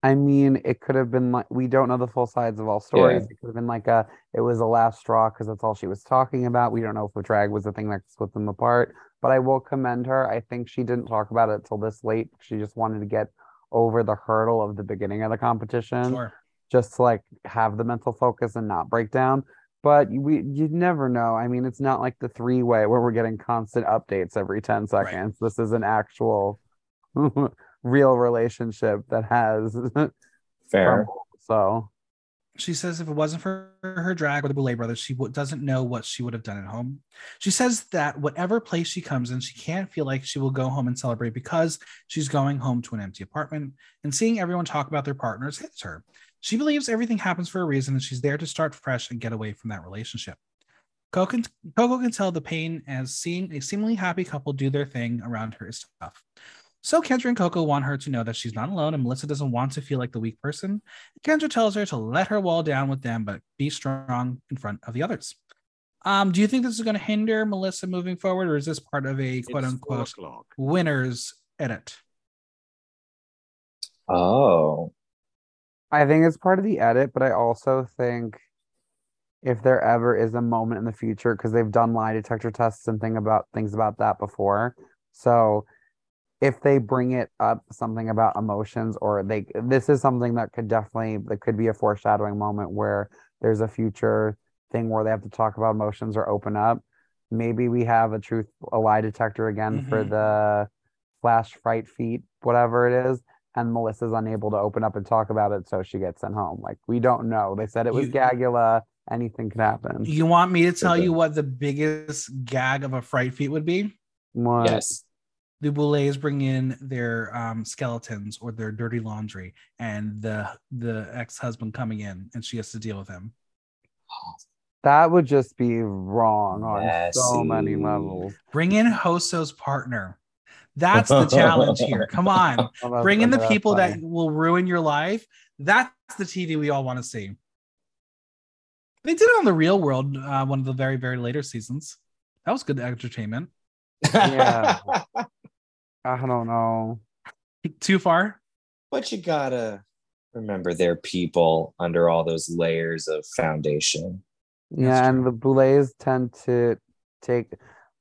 I mean, it could have been like we don't know the full sides of all stories. Yeah. It could have been like a it was a last straw because that's all she was talking about. We don't know if the drag was the thing that split them apart. But I will commend her. I think she didn't talk about it till this late. She just wanted to get over the hurdle of the beginning of the competition, sure. just to like have the mental focus and not break down. But we you never know. I mean, it's not like the three way where we're getting constant updates every ten seconds. Right. This is an actual real relationship that has fair. Crumbled, so she says if it wasn't for her drag or the Boulet brothers, she w- doesn't know what she would have done at home. She says that whatever place she comes in, she can't feel like she will go home and celebrate because she's going home to an empty apartment and seeing everyone talk about their partners hits her. She believes everything happens for a reason and she's there to start fresh and get away from that relationship. Koco can, Koco can tell the pain as seeing a seemingly happy couple do their thing around her is tough. So Kendra and Koco want her to know that she's not alone, and Melissa doesn't want to feel like the weak person. Kendra tells her to let her wall down with them, but be strong in front of the others. Um, do you think this is going to hinder Melissa moving forward, or is this part of a quote It's unquote winners edit? Oh, I think it's part of the edit, but I also think if there ever is a moment in the future, because they've done lie detector tests and thing about things about that before. So if they bring it up something about emotions or they this is something that could definitely that could be a foreshadowing moment where there's a future thing where they have to talk about emotions or open up. Maybe we have a truth a lie detector again for Mhm. the flash fright feat, whatever it is and Melissa's unable to open up and talk about it, so she gets sent home. Like we don't know. They said it was You- Gagula. Anything could happen. You want me to tell you what the biggest gag of a fright feat would be? What? yes. The Boulets bring in their um, skeletons or their dirty laundry, and the the ex husband coming in, and she has to deal with him. That would just be wrong on so many levels. Bring in Hoso's partner. That's the challenge here. Come on, Oh, bring in the people that funny. will ruin your life. That's the TV we all want to see. They did it on the Real World, uh, one of the very very later seasons. That was good entertainment. Yeah. I don't know. Too far. but you gotta remember they're people under all those layers of foundation. Yeah, and the Boulets tend to take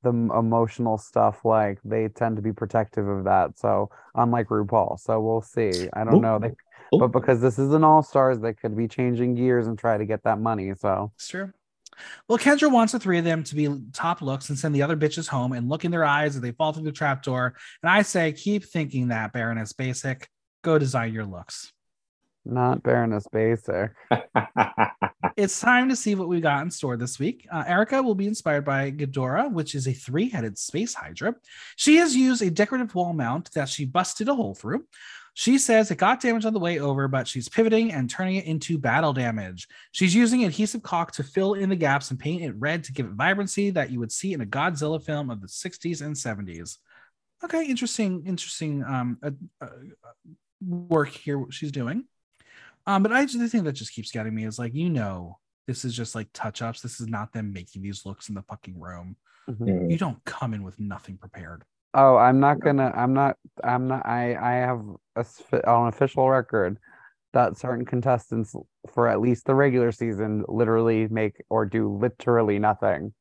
the emotional stuff like they tend to be protective of that. So unlike RuPaul, so we'll see. I don't Oop. know. They, oh. but because this is an All Stars, they could be changing gears and try to get that money. So It's true. Well, Kendra wants the three of them to be top looks and send the other bitches home and look in their eyes as they fall through the trapdoor. And I say, keep thinking that, Baroness Basic. Go design your looks. not Baroness Basic. It's time to see what we got in store this week. Uh, Erika will be inspired by Ghidorah, which is a three headed space hydra. She has used a decorative wall mount that she busted a hole through. She says it got damage on the way over, but she's pivoting and turning it into battle damage. She's using adhesive caulk to fill in the gaps and paint it red to give it vibrancy that you would see in a Godzilla film of the 60s and 70s. Okay, interesting, interesting um, uh, uh, work here what she's doing. Um, but I the thing that just keeps getting me is like, you know, this is just like touch ups. This is not them making these looks in the fucking room. Mhm. Mm. You don't come in with nothing prepared. Oh, I'm not gonna. I'm not. I'm not. I. I have a, on official record that certain contestants for at least the regular season literally make or do literally nothing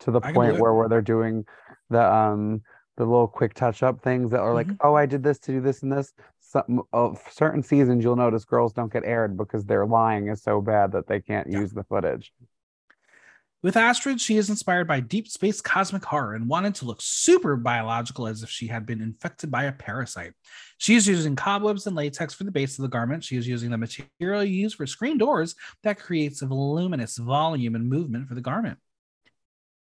to the I point where where they're doing the um the little quick touch up things that are like, Mhm. oh, I did this to do this and this. Some of certain seasons, you'll notice girls don't get aired because their lying is so bad that they can't Yeah. use the footage. With Astrid, she is inspired by deep space cosmic horror and wanted to look super biological as if she had been infected by a parasite. She is using cobwebs and latex for the base of the garment. She is using the material used for screen doors that creates a voluminous volume and movement for the garment.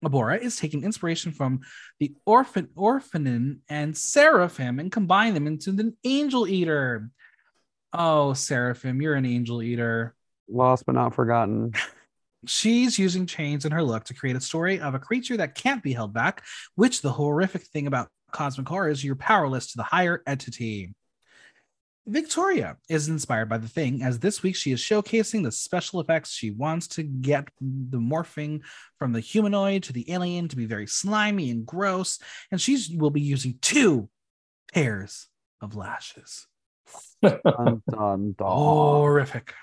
Abora is taking inspiration from the orphan ophanim and seraphim and combine them into the angel eater. Oh, seraphim, you're an angel eater. Lost but not forgotten. She's using chains in her look to create a story of a creature that can't be held back, which the horrific thing about cosmic horror is you're powerless to the higher entity. Victoria is inspired by the thing, as this week she is showcasing the special effects. She wants to get the morphing from the humanoid to the alien to be very slimy and gross, and she will be using two pairs of lashes. Dun, dun, dun. Horrific.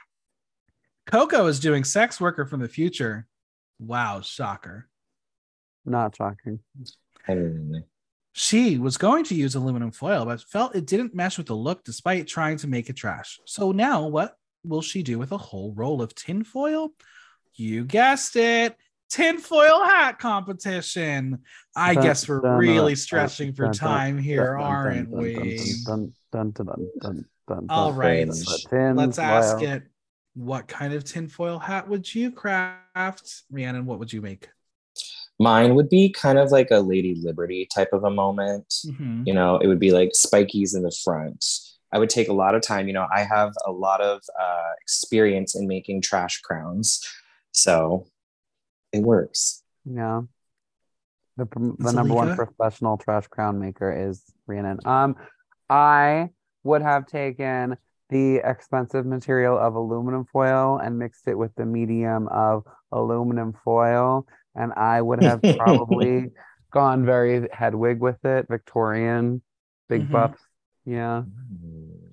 Koco is doing sex worker from the future. Wow, shocker. Not shocking. She was going to use aluminum foil, but felt it didn't mesh with the look despite trying to make it trash. So now what will she do with a whole roll of tin foil? You guessed it. Tinfoil hat competition. I Dun, guess we're dun, really dun, stretching for dun, dun, time here, Dun, dun, aren't dun, dun, we? Dun, dun, dun, dun, dun, dun, All dun, right. dun, dun, Let's ask it. What kind of tinfoil hat would you craft? Rhiannon, what would you make? mine would be kind of like a Lady Liberty type of a moment. Mhm. You know, it would be like spikies in the front. I would take a lot of time. You know, I have a lot of uh, experience in making trash crowns. So it works. Yeah. The the number one professional trash crown maker is Rhiannon. Um, I would have taken the expensive material of aluminum foil and mixed it with the medium of aluminum foil, and I would have probably gone very Hedwig with it, Victorian, big Mhm. buffs, yeah,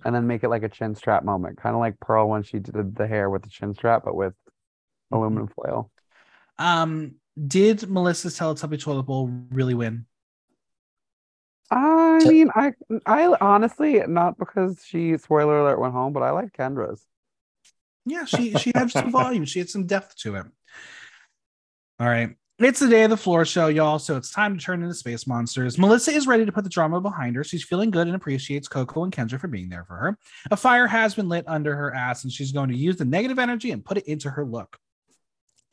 and then make it like a chin strap moment, kind of like Pearl when she did the hair with the chin strap, but with Mm-hmm. aluminum foil. Um, did Melissa's Teletubby toilet bowl really win? I So- mean, I I honestly not because she spoiler alert went home, but I like Kendra's. Yeah, she she had some volume. She had some depth to it. All right. It's the day of the floor show, y'all. So it's time to turn into space monsters. Melissa is ready to put the drama behind her. She's feeling good and appreciates Koco and Kendra for being there for her. A fire has been lit under her ass, and she's going to use the negative energy and put it into her look.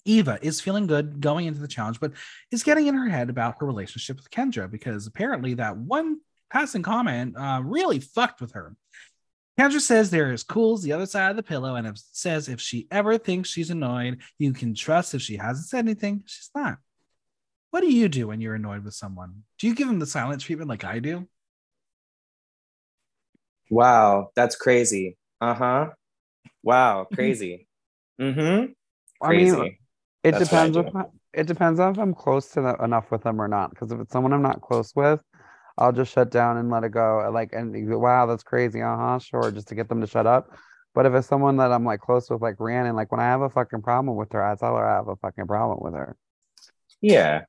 Eva is feeling good going into the challenge, but is getting in her head about her relationship with Kendra because apparently that one passing comment uh, really fucked with her. Kendra says they're as cool as the other side of the pillow, and says if she ever thinks she's annoyed, you can trust if she hasn't said anything, she's not. What do you do when you're annoyed with someone? Do you give them the silent treatment like I do? Wow, that's crazy. Uh huh. Wow, crazy. mm-hmm. I mean, Crazy. It That's depends if I, it depends on if I'm close to the, enough with them or not. Because if it's someone I'm not close with, I'll just shut down and let it go. Like, and go, wow, that's crazy. Uh huh, sure, just to get them to shut up. But if it's someone that I'm like close with, like Rhiannon, like when I have a fucking problem with her, I tell her I have a fucking problem with her. yeah.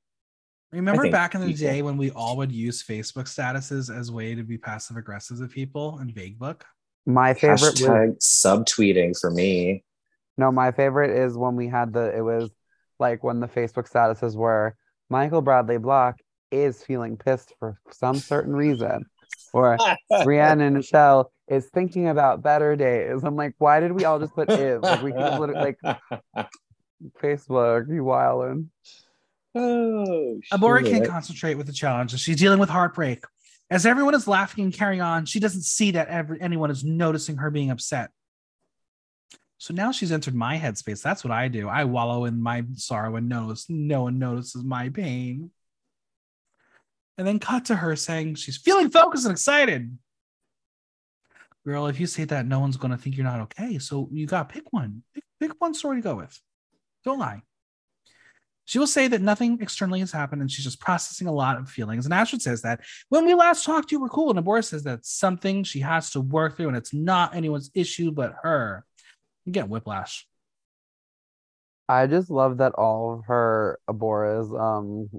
Remember back in the people- day when we all would use Facebook statuses as a way to be passive aggressive to people in Vague Book? My favorite was Hashtag subtweeting for me. No, my favorite is when we had the it was like when the Facebook statuses were Michael Bradley Block is feeling pissed for some certain reason. Or Rhiannon Michelle is thinking about better days. I'm like, why did we all just put is? Like we could have literally like Facebook, you wildin'. oh, Abhora can't concentrate with the challenge as she's dealing with heartbreak. As everyone is laughing and carrying on, she doesn't see that every, anyone is noticing her being upset. So now she's entered my headspace. That's what I do. I wallow in my sorrow and notice no one notices my pain. And then cut to her saying she's feeling focused and excited. Girl, if you say that, no one's going to think you're not okay. So you got to pick one. Pick, pick one story to go with. Don't lie. She will say that nothing externally has happened and she's just processing a lot of feelings. And Astrid says that when we last talked, you were cool. And Abhora says that's something she has to work through and it's not anyone's issue but her. You get whiplash. I just love that all of her Abhora's um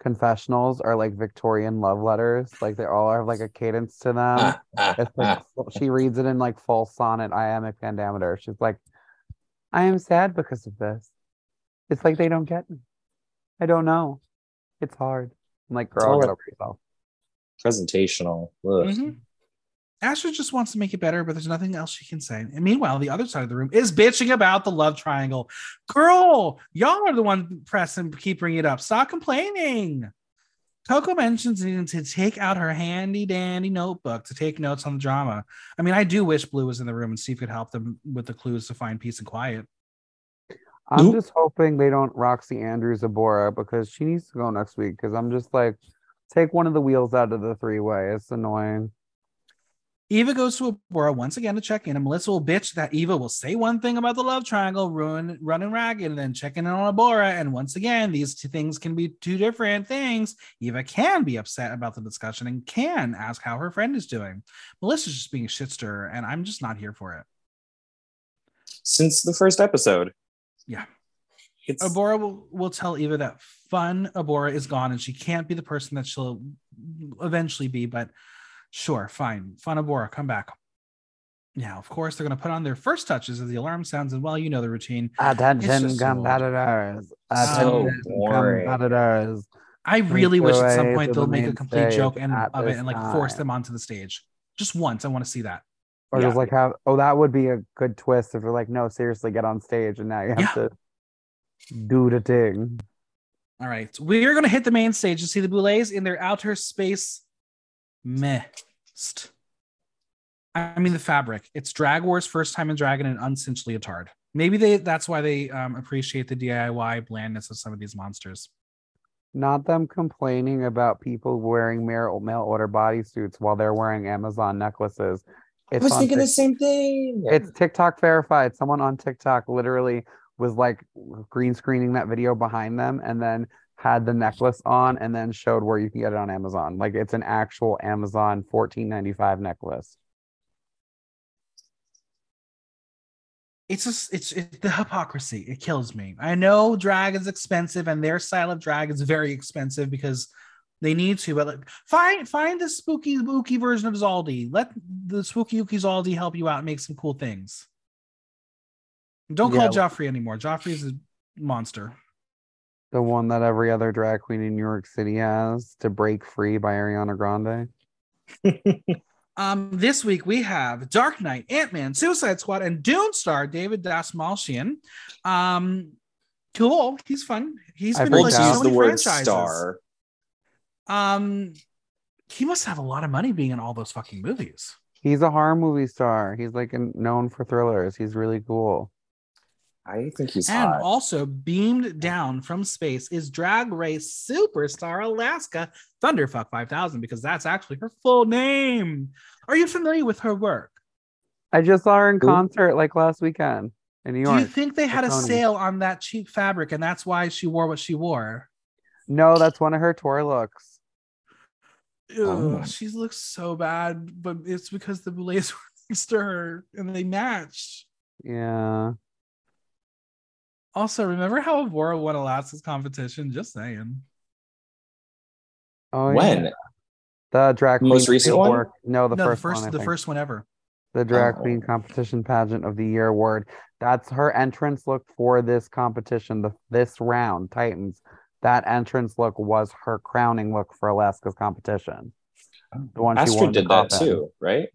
confessionals are like Victorian love letters. Like they all have like a cadence to them. Ah, ah, it's like ah. she reads it in like full sonnet iambic pentameter. She's like, I am sad because of this. It's like they don't get me. I don't know. It's hard. I'm like, girl, all get right. over yourself. Presentational. Ugh. Mm-hmm. Astrid just wants to make it better, but there's nothing else she can say. And meanwhile, the other side of the room is bitching about the love triangle. Girl, y'all are the one pressing, keep bringing it up. Stop complaining. Koco mentions needing to take out her handy dandy notebook to take notes on the drama. I mean, I do wish Blue was in the room and Steve could help them with the clues to find peace and quiet. I'm Oop. just hoping they don't Roxxxy Andrews Abhora because she needs to go next week. Because I'm just like, take one of the wheels out of the three way. It's annoying. Eva goes to Abhora once again to check in, and Melissa will bitch that Eva will say one thing about the love triangle, ruin, running ragged, and then checking in on Abhora. And once again, these two things can be two different things. Eva can be upset about the discussion and can ask how her friend is doing. Melissa's just being a shit stirrer, and I'm just not here for it. Since the first episode. Yeah. It's Abhora will, will tell Eva that fun Abhora is gone and she can't be the person that she'll eventually be, but sure, fine. Fun Abhora, come back. Now, of course, they're going to put on their first touches as the alarm sounds, and well, you know the routine. Attention, just so old. competitors. So Attention, boring. competitors. I really wish at some point they'll the make a complete joke and of it and like force them onto the stage. Just once, I want to see that. Or Yeah. just like have, oh, that would be a good twist if you're like, no, seriously, get on stage and now you have Yeah. to do the thing. All right, we're going to hit the main stage to see the Boulets in their outer space mist. I mean, the fabric. It's Drag Wars' first time in Dragon and uncinched leotard. Maybe they that's why they um, appreciate the DIY blandness of some of these monsters. not them complaining about people wearing mail mail order bodysuits while they're wearing Amazon necklaces. I was on thinking the same thing. It's TikTok verified. Someone on TikTok literally was like green screening that video behind them and then had the necklace on and then showed where you can get it on Amazon. Like it's an actual Amazon 14.95 necklace. it's just it's, it's the hypocrisy it kills me i know drag is expensive and their style of drag is very expensive because they need to but like find find the spooky spooky version of zaldy let the spooky ookie zaldy help you out and make some cool things don't call Yeah. joffrey anymore joffrey's a monster The one that every other drag queen in New York City has to break free by Ariana Grande. um this week we have dark knight ant-man suicide squad and dune star david dastmalchian um cool he's fun He's been in, like so many franchises. star. Um, he must have a lot of money being in all those fucking movies. He's a horror movie star. He's like known for thrillers. He's really cool. I think he's and hot. also beamed down from space is Drag Race Superstar Alaska Thunderfuck 5000 because that's actually her full name. Are you familiar with her work? I just saw her in Who? concert like last weekend in New York. Do you think they had a Tony. sale on that cheap fabric and that's why she wore what she wore? No, that's one of her tour looks. Ew, Oh. She looks so bad, but it's because the boulets were next to her and they matched. Yeah. Also, remember how Abhora won Alaska's competition? Just saying. Oh, when? yeah. The drag Most queen recent field one? work- No, the no, first the first, one. I the think. first one ever. the drag Oh. queen competition pageant of the year award. That's her entrance look for this competition. The this round, Titans. That entrance look was her crowning look for Alaska's competition. The one she wore Astrid in did that coffin. too, right?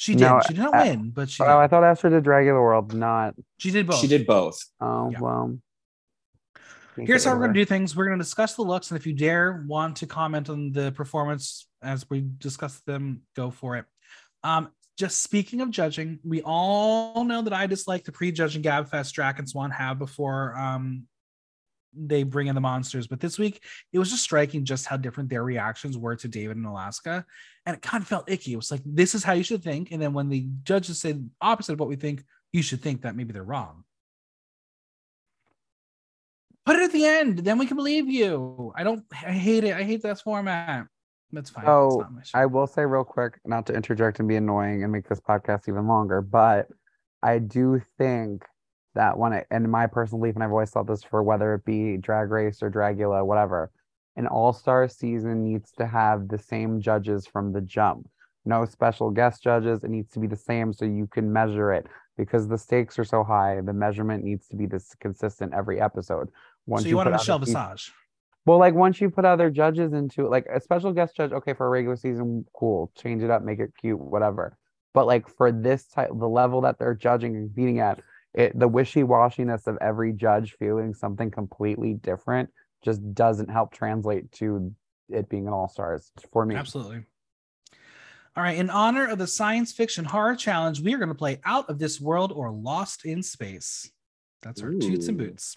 She did. No, she did not uh, win, but she Oh, did. I thought Astrid did the World, not. she did both. She did both. Oh Yeah. well. Here's how we're going to do things. We're going to discuss the looks, and if you dare want to comment on the performance as we discuss them, go for it. Um, just speaking of judging, we all know that I dislike the pre-judging Gabfest Drac and Swan have before um, they bring in the monsters. But this week, it was just striking just how different their reactions were to David in Alaska, and it kind of felt icky. It was like this is how you should think, and then when the judges say opposite of what we think, you should think that maybe they're wrong. Put it at the end, then we can believe you. I don't. I hate it. I hate this format. That's fine. So oh, my. I will say real quick, not to interject and be annoying and make this podcast even longer, but I do think that when it, and my personal belief, and I've always thought this for whether it be Drag Race or Dragula, whatever, an all star season needs to have the same judges from the jump. No special guest judges. It needs to be the same so you can measure it because the stakes are so high. The measurement needs to be this consistent every episode. Once so you want put Michelle Visage? well, like once you put other judges into it, like a special guest judge, okay, for a regular season, cool, change it up, make it cute, whatever. But like for this type, the level that they're judging and competing at, it the wishy washiness of every judge feeling something completely different just doesn't help translate to it being an all stars for me. Absolutely. All right. In honor of the science fiction horror challenge, we are going to play Out of This World or Lost in Space. That's our toots and boots.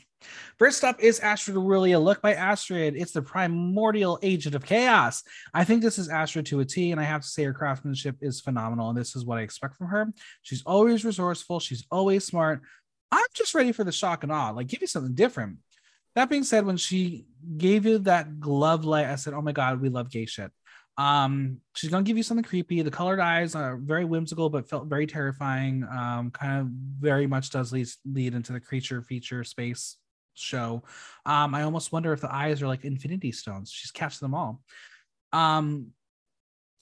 First up is Astrid Aurelia. Look by Astrid. It's the primordial agent of chaos. I think this is Astrid to a T, and I have to say her craftsmanship is phenomenal. And this is what I expect from her. She's always resourceful. She's always smart. I'm just ready for the shock and awe. Like, give me something different. That being said, when she gave you that glove light, I said, "Oh my god, we love gay shit." Um, she's gonna give you something creepy. The colored eyes are very whimsical, but felt very terrifying. Um, kind of very much does lead lead into the creature feature space show. Um, I almost wonder if the eyes are like infinity stones. She's catching them all. Um,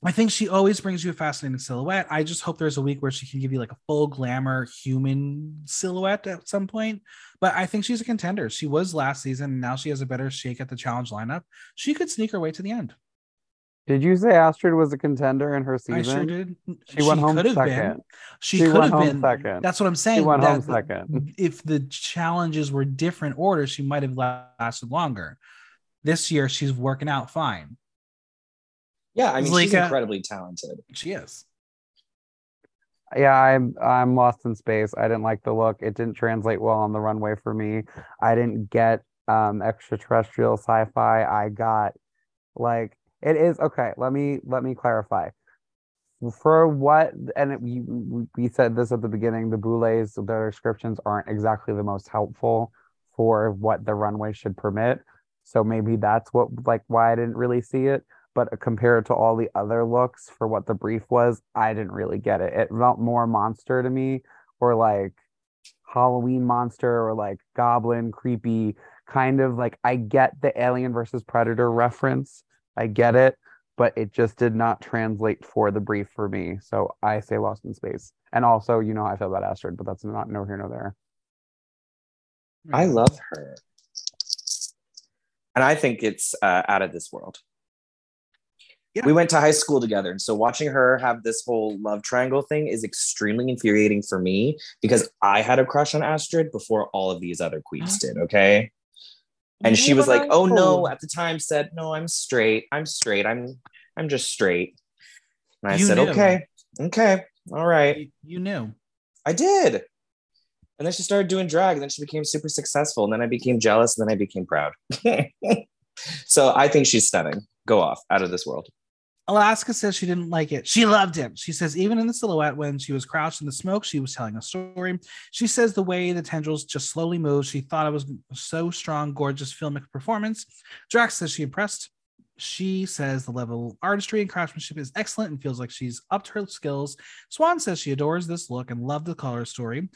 I think she always brings you a fascinating silhouette. I just hope there's a week where she can give you like a full glamour human silhouette at some point. But I think she's a contender. She was last season, and now she has a better shake at the challenge lineup. She could sneak her way to the end. Did you say Astrid was a contender in her season? I sure did. She went home second. been. She, She could went have home been. second. That's what I'm saying. She went home that the- second. If the challenges were different order, she might have lasted longer. This year, she's working out fine. Yeah, I mean, she's Zalika- incredibly talented. She is. Yeah, I'm I'm lost in space. I didn't like the look. It didn't translate well on the runway for me. I didn't get um extraterrestrial sci-fi. I got like it is okay. Let me let me clarify. For what and it, we, we said this at the beginning. The Boulets, their descriptions aren't exactly the most helpful for what the runway should permit. So maybe that's what like why I didn't really see it. But compared to all the other looks for what the brief was, I didn't really get it. It felt more monster to me, or like Halloween monster, or like goblin, creepy kind of like I get the Alien versus Predator reference. I get it, but it just did not translate for the brief for me. So I say Lost in Space. And also, you know how I feel about Astrid, but that's not no here no there. I love her. And I think it's uh, out of this world. Yeah. We went to high school together. And so watching her have this whole love triangle thing is extremely infuriating for me because I had a crush on Astrid before all of these other queens did. Okay. And she was like, oh no, at the time said, no, I'm straight. I'm straight. I'm I'm just straight. And I You said, knew. okay, okay, all right. You, you knew. I did. And then she started doing drag, and then she became super successful. And then I became jealous, and then I became proud. so I think she's stunning. Go off, out of this world. Alaska says she didn't like it. She loved him. She says even in the silhouette when she was crouched in the smoke, she was telling a story. She says the way the tendrils just slowly moved, she thought it was so strong, gorgeous filmic performance. Drax says she impressed. She says the level of artistry and craftsmanship is excellent and feels like she's upped her skills. Swan says she adores this look and loved the color story.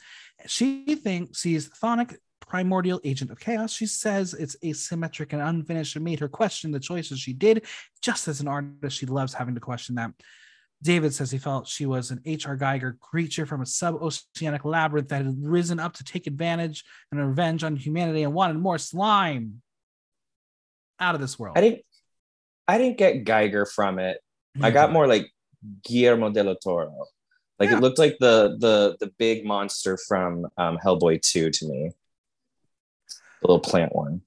She thinks sees chthonic primordial agent of chaos. She says it's asymmetric and unfinished and made her question the choices she did. Just as an artist, she loves having to question that. David says he felt she was an H.R. Giger creature from a sub-oceanic labyrinth that had risen up to take advantage and revenge on humanity and wanted more slime. Out of this world. I didn't I didn't get Giger from it. I got more like Guillermo del Toro. Like Yeah. it looked like the the the big monster from um, Hellboy 2 to me. The little plant one.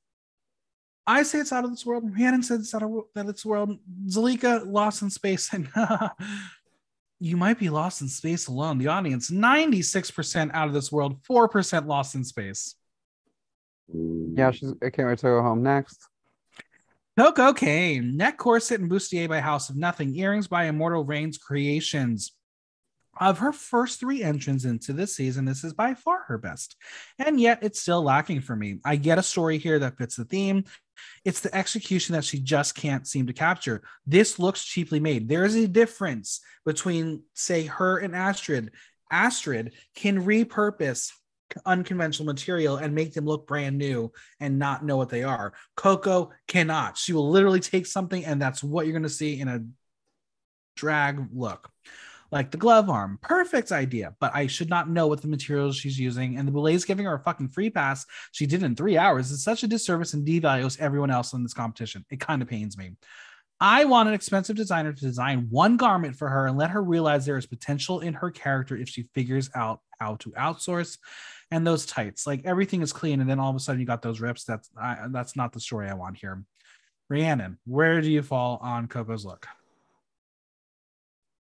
I say it's out of this world. Rhiannon said it's out of that it's world. Zalika lost in space, and you might be lost in space alone. The audience, 96% out of this world, 4% lost in space. Yeah, she's I can't wait to go home next. Koco Caine, neck corset and bustier by House of Nothing, earrings by Immortal Reigns Creations. Of her first three entrants into this season, this is by far her best. And yet it's still lacking for me. I get a story here that fits the theme. It's the execution that she just can't seem to capture. This looks cheaply made. There is a difference between, say, her and Astrid. Astrid can repurpose unconventional material and make them look brand new and not know what they are. Koco cannot. She will literally take something, and that's what you're going to see in a drag look. Like the glove arm, perfect idea, but I should not know what the materials she's using. And the Boulets giving her a fucking free pass. She did in three hours. It's such a disservice and devalues everyone else in this competition. It kind of pains me. I want an expensive designer to design one garment for her and let her realize there is potential in her character if she figures out how to outsource. And those tights, like everything is clean, and then all of a sudden you got those rips. That's I, that's not the story I want here. Rhiannon, where do you fall on Koco's look?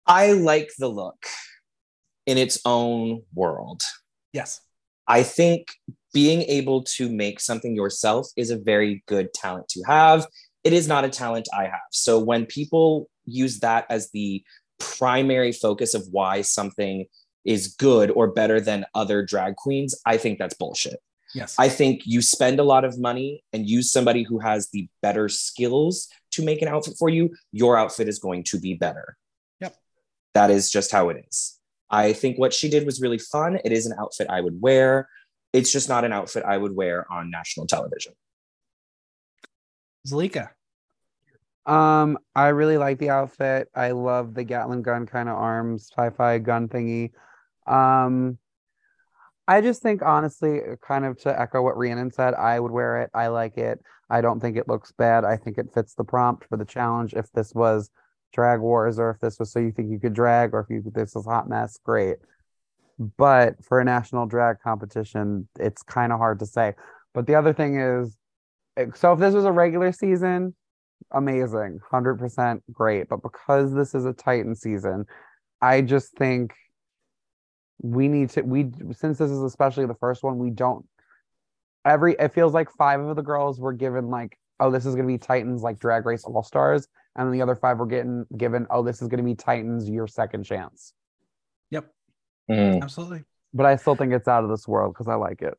I like the look in its own world. Yes. I think being able to make something yourself is a very good talent to have. It is not a talent I have. So when people use that as the primary focus of why something is good or better than other drag queens, I think that's bullshit. Yes. I think you spend a lot of money and use somebody who has the better skills to make an outfit for you, your outfit is going to be better. Yep. That is just how it is. I think what she did was really fun. It is an outfit I would wear. It's just not an outfit I would wear on national television. Zalika. Um, I really like the outfit. I love the Gatling gun kind of arms, sci-fi gun thingy. Um, I just think honestly, kind of to echo what Rhiannon said, I would wear it. I like it. I don't think it looks bad. I think it fits the prompt for the challenge. If this was drag wars or if this was so you think you could drag or if you this was hot mess, great. But for a national drag competition, it's kind of hard to say. But the other thing is, so if this was a regular season, amazing, 100% great. But because this is a Titan season, I just think we need to, we, since this is especially the first one, we don't, every it feels like five of the girls were given like, oh, this is gonna be Titans like Drag Race All Stars, and then the other five were getting given, oh, this is gonna be Titans your second chance. Yep, Mm. absolutely. But I still think it's out of this world because I like it.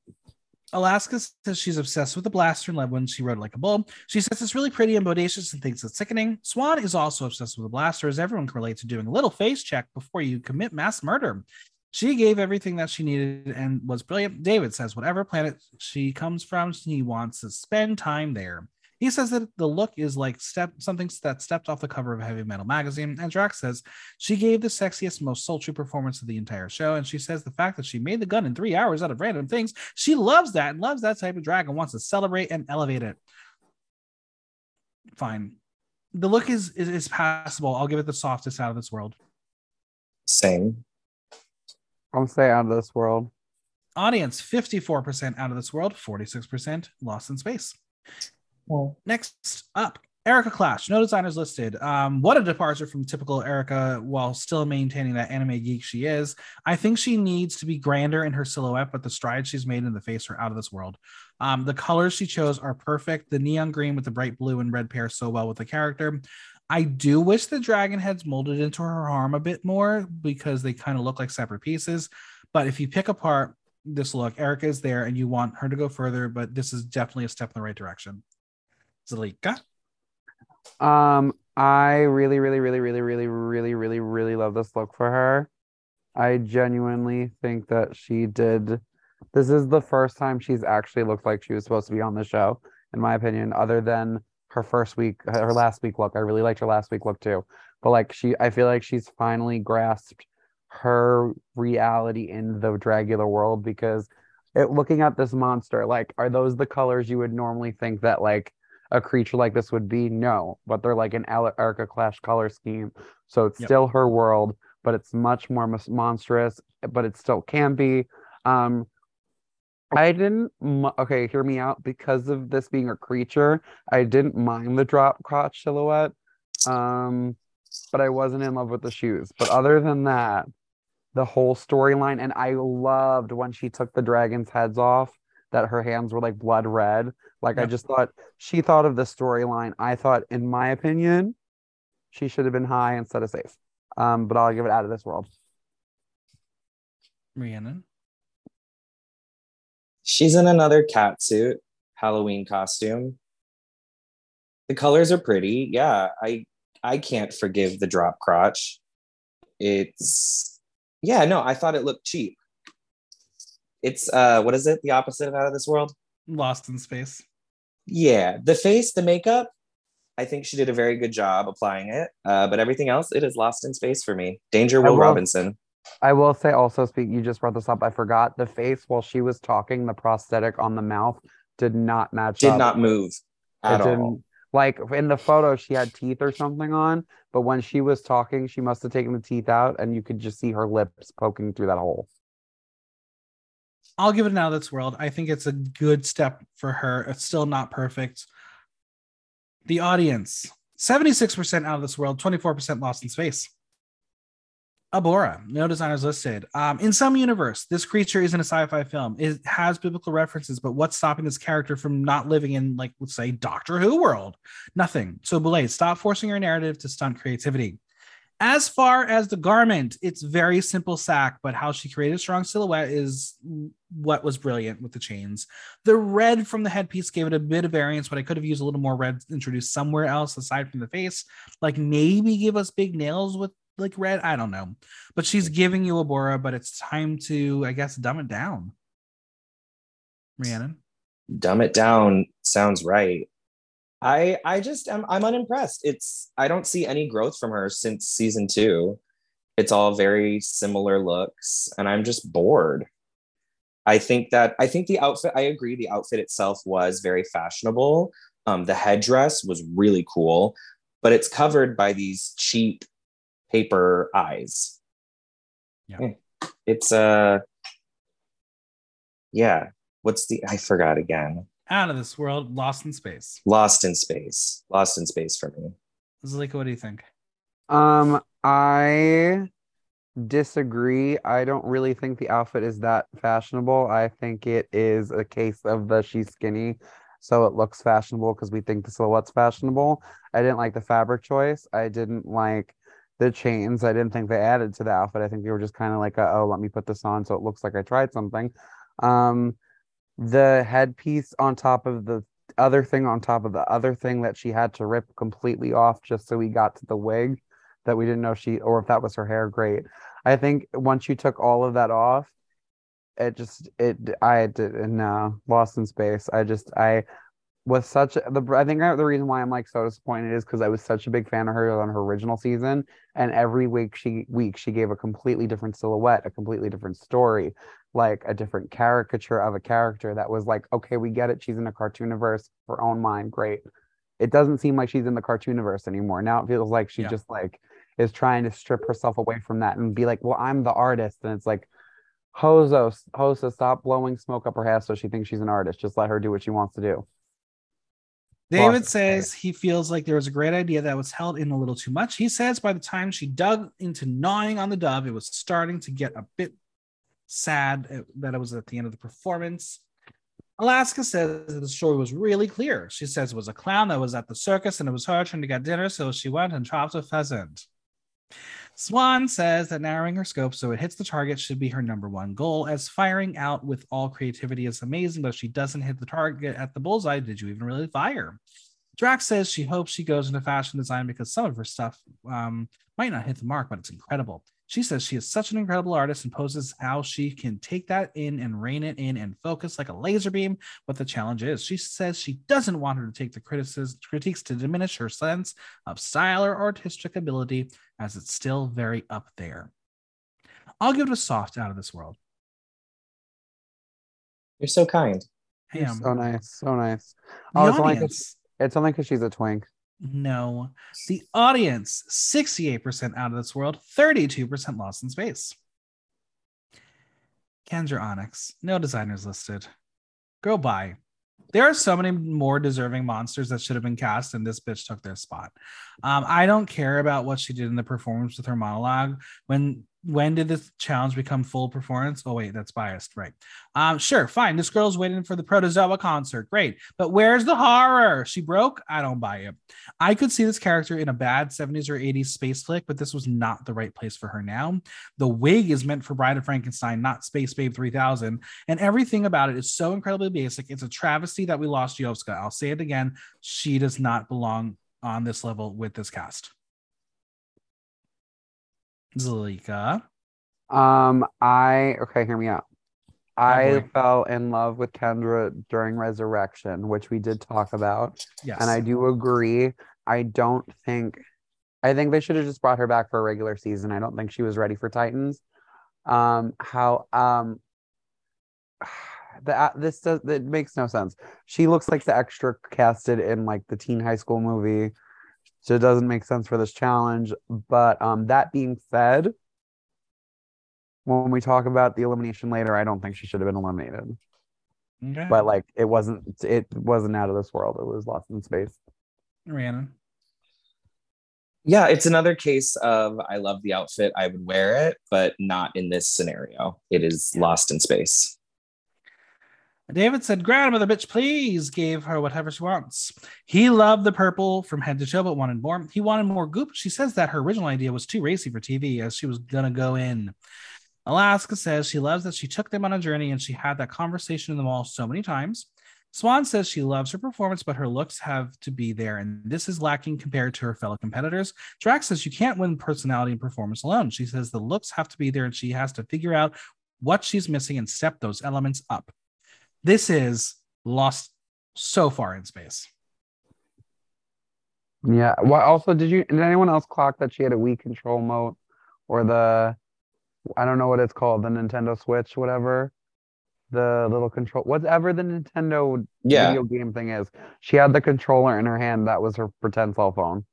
Alaska says she's obsessed with the blaster and love when she rode like a bull. She says it's really pretty and bodacious and thinks it's sickening. Swan is also obsessed with the blaster, as everyone can relate to doing a little face check before you commit mass murder. She gave everything that she needed and was brilliant. David says whatever planet she comes from, he wants to spend time there. He says that the look is like step something that stepped off the cover of a Heavy Metal magazine. And Drax says she gave the sexiest, most sultry performance of the entire show. And she says the fact that she made the gun in three hours out of random things, she loves that and loves that type of drag and wants to celebrate and elevate it. Fine. The look is, is is passable. I'll give it the softest out of this world. Same. I'll say out of this world. Audience 54% out of this world, 46% lost in space. Next up, Erika Klash. No designers listed. Um, what a departure from typical Erika while still maintaining that anime geek she is. I think she needs to be grander in her silhouette, but the strides she's made in the face are out of this world. Um, the colors she chose are perfect. The neon green with the bright blue and red pair so well with the character. I do wish the dragon heads molded into her arm a bit more because they kind of look like separate pieces. But if you pick apart this look, Erika is there and you want her to go further, but this is definitely a step in the right direction. Zalika. Um, I really, really, really, really, really, really, really, really love this look for her. I genuinely think that she did. This is the first time she's actually looked like she was supposed to be on the show, in my opinion, other than her first week, her last week look. I really liked her last week look too. But like she, I feel like she's finally grasped her reality in the Dragula world because it, looking at this monster, like, are those the colors you would normally think that like a creature like this would be? No, but they're like an Erika Klash color scheme. So it's Yep. still her world, but it's much more mos- monstrous, but it still can be. Um, I didn't, m- okay, hear me out. Because of this being a creature, I didn't mind the drop crotch silhouette. Um, but I wasn't in love with the shoes. But other than that, the whole storyline, and I loved when she took the dragon's heads off, that her hands were like blood red. Like I just thought she thought of the storyline. I thought, in my opinion, she should have been high instead of safe. Um, but I'll give it out of this world. Rhiannon. She's in another cat suit, Halloween costume. The colors are pretty. Yeah, I I can't forgive the drop crotch. It's yeah, no, I thought it looked cheap. It's uh what is it? The opposite of out of this world? Lost in space. Yeah, the face, the makeup, I think she did a very good job applying it. Uh, but everything else, it is lost in space for me. Danger Will will- Robinson. I will say also speak you just brought this up. I forgot the face while she was talking, the prosthetic on the mouth did not match Did up. not move at it all. didn't like in the photo she had teeth or something on, but when she was talking, she must have taken the teeth out and you could just see her lips poking through that hole. I'll give it an out of this world. I think it's a good step for her. It's still not perfect. The audience 76% out of this world, 24% lost in space. Abhora, no designers listed. Um, in some universe, this creature isn't a sci-fi film. It has biblical references, but what's stopping this character from not living in, like, let's say, Doctor Who world? Nothing. So, Boulet, stop forcing your narrative to stunt creativity. As far as the garment, it's very simple sack, but how she created a strong silhouette is what was brilliant with the chains. The red from the headpiece gave it a bit of variance, but I could have used a little more red introduced somewhere else aside from the face. Like maybe give us big nails with like red. I don't know. But she's giving you Abhora, but it's time to, I guess, dumb it down. Rhiannon. dumb it down sounds right i i just am i'm unimpressed. It's i don't see any growth from her since season two. It's all very similar looks and i'm just bored. I think that i think the outfit i agree the outfit itself was very fashionable. Um, the headdress was really cool but it's covered by these cheap paper eyes. Yeah. Eh, it's uh yeah. What's the i forgot again Out of this world, lost in space. Lost in space. Lost in space for me. Zalika, what do you think? Um, I disagree. I don't really think the outfit is that fashionable. I think it is a case of the she's skinny, so it looks fashionable because we think the silhouette's fashionable. I didn't like the fabric choice. I didn't like the chains. I didn't think they added to the outfit. I think they were just kind of like, a, oh, let me put this on so it looks like I tried something. Um, the headpiece on top of the other thing on top of the other thing that she had to rip completely off just so we got to the wig that we didn't know she or if that was her hair great. I think once you took all of that off it just it i did no uh, lost in space. I just i was such the I think the reason why I'm like so disappointed is because I was such a big fan of her on her original season, and every week she week she gave a completely different silhouette, a completely different story, like a different caricature of a character that was like, okay, we get it, she's in a cartooniverse, her own mind, great. It doesn't seem like she's in the cartooniverse anymore. Now it feels like she yeah. just like is trying to strip herself away from that and be like, well, I'm the artist, and it's like. Hoso, Hoso, stop blowing smoke up her ass so she thinks she's an artist. Just let her do what she wants to do. David says he feels like there was a great idea that was held in a little too much. He says by the time she dug into gnawing on the dove, it was starting to get a bit sad that it was at the end of the performance. Alaska says that the story was really clear. She says it was a clown that was at the circus and it was her turn to get dinner, so she went and chopped a pheasant. Swan says that narrowing her scope so it hits the target should be her number one goal, as firing out with all creativity is amazing, but if she doesn't hit the target at the bullseye, did you even really fire? Drax says she hopes she goes into fashion design because some of her stuff um, might not hit the mark, but it's incredible. She says she is such an incredible artist and poses how she can take that in and rein it in and focus like a laser beam what the challenge is. She says she doesn't want her to take the criticism, critiques to diminish her sense of style or artistic ability, as it's still very up there. I'll give it a soft out of this world. You're so kind. I am. So nice. So nice. Oh, it's only, it's only because she's a twink. No. The audience, 68% out of this world, 32% lost in space. Kendra Onyx, no designers listed. Go by. There are so many more deserving monsters that should have been cast, and this bitch took their spot. Um, I don't care about what she did in the performance with her monologue. When when did this challenge become full performance? Oh wait, that's biased, right? Um, sure, fine. This girl's waiting for the Protozoa concert, great. But where's the horror? She broke. I don't buy it. I could see this character in a bad 70s or 80s space flick, but this was not the right place for her now. The wig is meant for Bride of Frankenstein, not Space Babe 3000, and everything about it is so incredibly basic. It's a travesty that we lost Yovska. I'll say it again. She does not belong on this level with this cast. Zalika. Um, I okay, hear me out. I fell in love with Kendra during Resurrection, which we did talk about. Yes. And I do agree. I don't think I think they should have just brought her back for a regular season. I don't think she was ready for Titans. Um how um the this does it makes no sense. She looks like the extra casted in like the teen high school movie so it doesn't make sense for this challenge. But um, that being said, when we talk about the elimination later, I don't think she should have been eliminated. Okay. But like it wasn't it wasn't out of this world. It was lost in space. Rhiannon. Yeah, it's another case of I love the outfit, I would wear it, but not in this scenario. It is lost in space. David said, Grandmother bitch, please gave her whatever she wants. He loved the purple from head to toe, but wanted more. He wanted more goop. She says that her original idea was too racy for TV as she was gonna go in. Alaska says she loves that she took them on a journey and she had that conversation in the mall so many times. Swan says she loves her performance, but her looks have to be there, and this is lacking compared to her fellow competitors. Drax says you can't win personality and performance alone. She says the looks have to be there, and she has to figure out what she's missing and step those elements up. This is lost so far in space. Yeah. Well, also, did you? Did anyone else clock that she had a Wii control mode, or the? I don't know what it's called, the Nintendo Switch, whatever. The little control, whatever the Nintendo yeah. video game thing is. She had the controller in her hand. That was her pretend cell phone.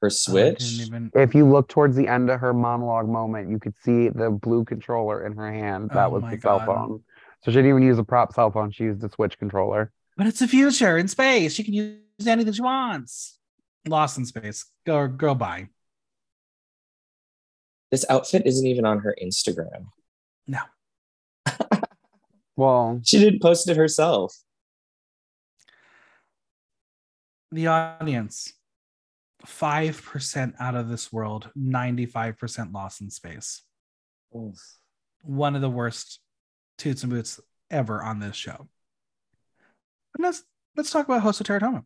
Her Switch. Even... If you look towards the end of her monologue moment, you could see the blue controller in her hand. That oh was the God. cell phone. So she didn't even use a prop cell phone. She used a Switch controller. But it's the future in space. She can use anything she wants. Lost in space. Go, go by. This outfit isn't even on her Instagram. No. Well, She didn't post it herself. The audience, 5% out of this world, 95% lost in space. One of the worst toots and boots ever on this show. But let's let's talk about Hoso Terra Toma.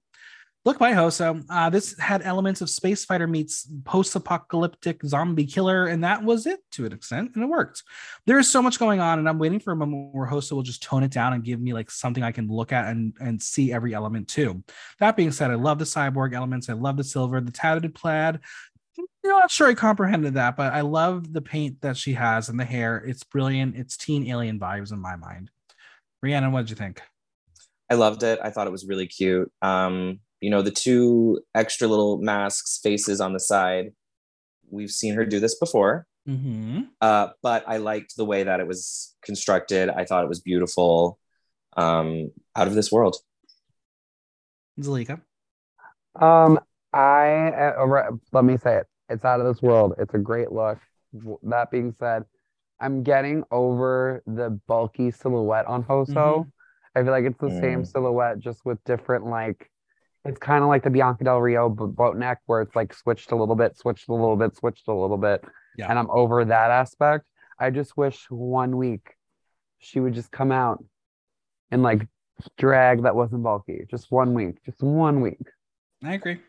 Look by Hoso. Uh, this had elements of space fighter meets post-apocalyptic zombie killer, and that was it to an extent, and it worked. There is so much going on, and I'm waiting for a moment where Hoso will just tone it down and give me like something I can look at and and see every element too. That being said, I love the cyborg elements. I love the silver, the tattered plaid. I'm not sure I comprehended that, but I love the paint that she has and the hair. It's brilliant. It's teen alien vibes in my mind. Rhiannon, what did you think? I loved it. I thought it was really cute. Um, you know, the two extra little masks, faces on the side. We've seen her do this before, Mm-hmm. uh, but I liked the way that it was constructed. I thought it was beautiful, um, out of this world. Zalika. um, I uh, let me say it. It's out of this world. It's a great look. That being said, I'm getting over the bulky silhouette on Hoso. Mhm. I feel like it's the same Mm. silhouette, just with different like. It's kind of like the Bianca Del Rio boat neck, where it's like switched a little bit, switched a little bit, switched a little bit, Yeah. and I'm over that aspect. I just wish one week she would just come out and like drag that wasn't bulky. Just one week, just one week. I agree.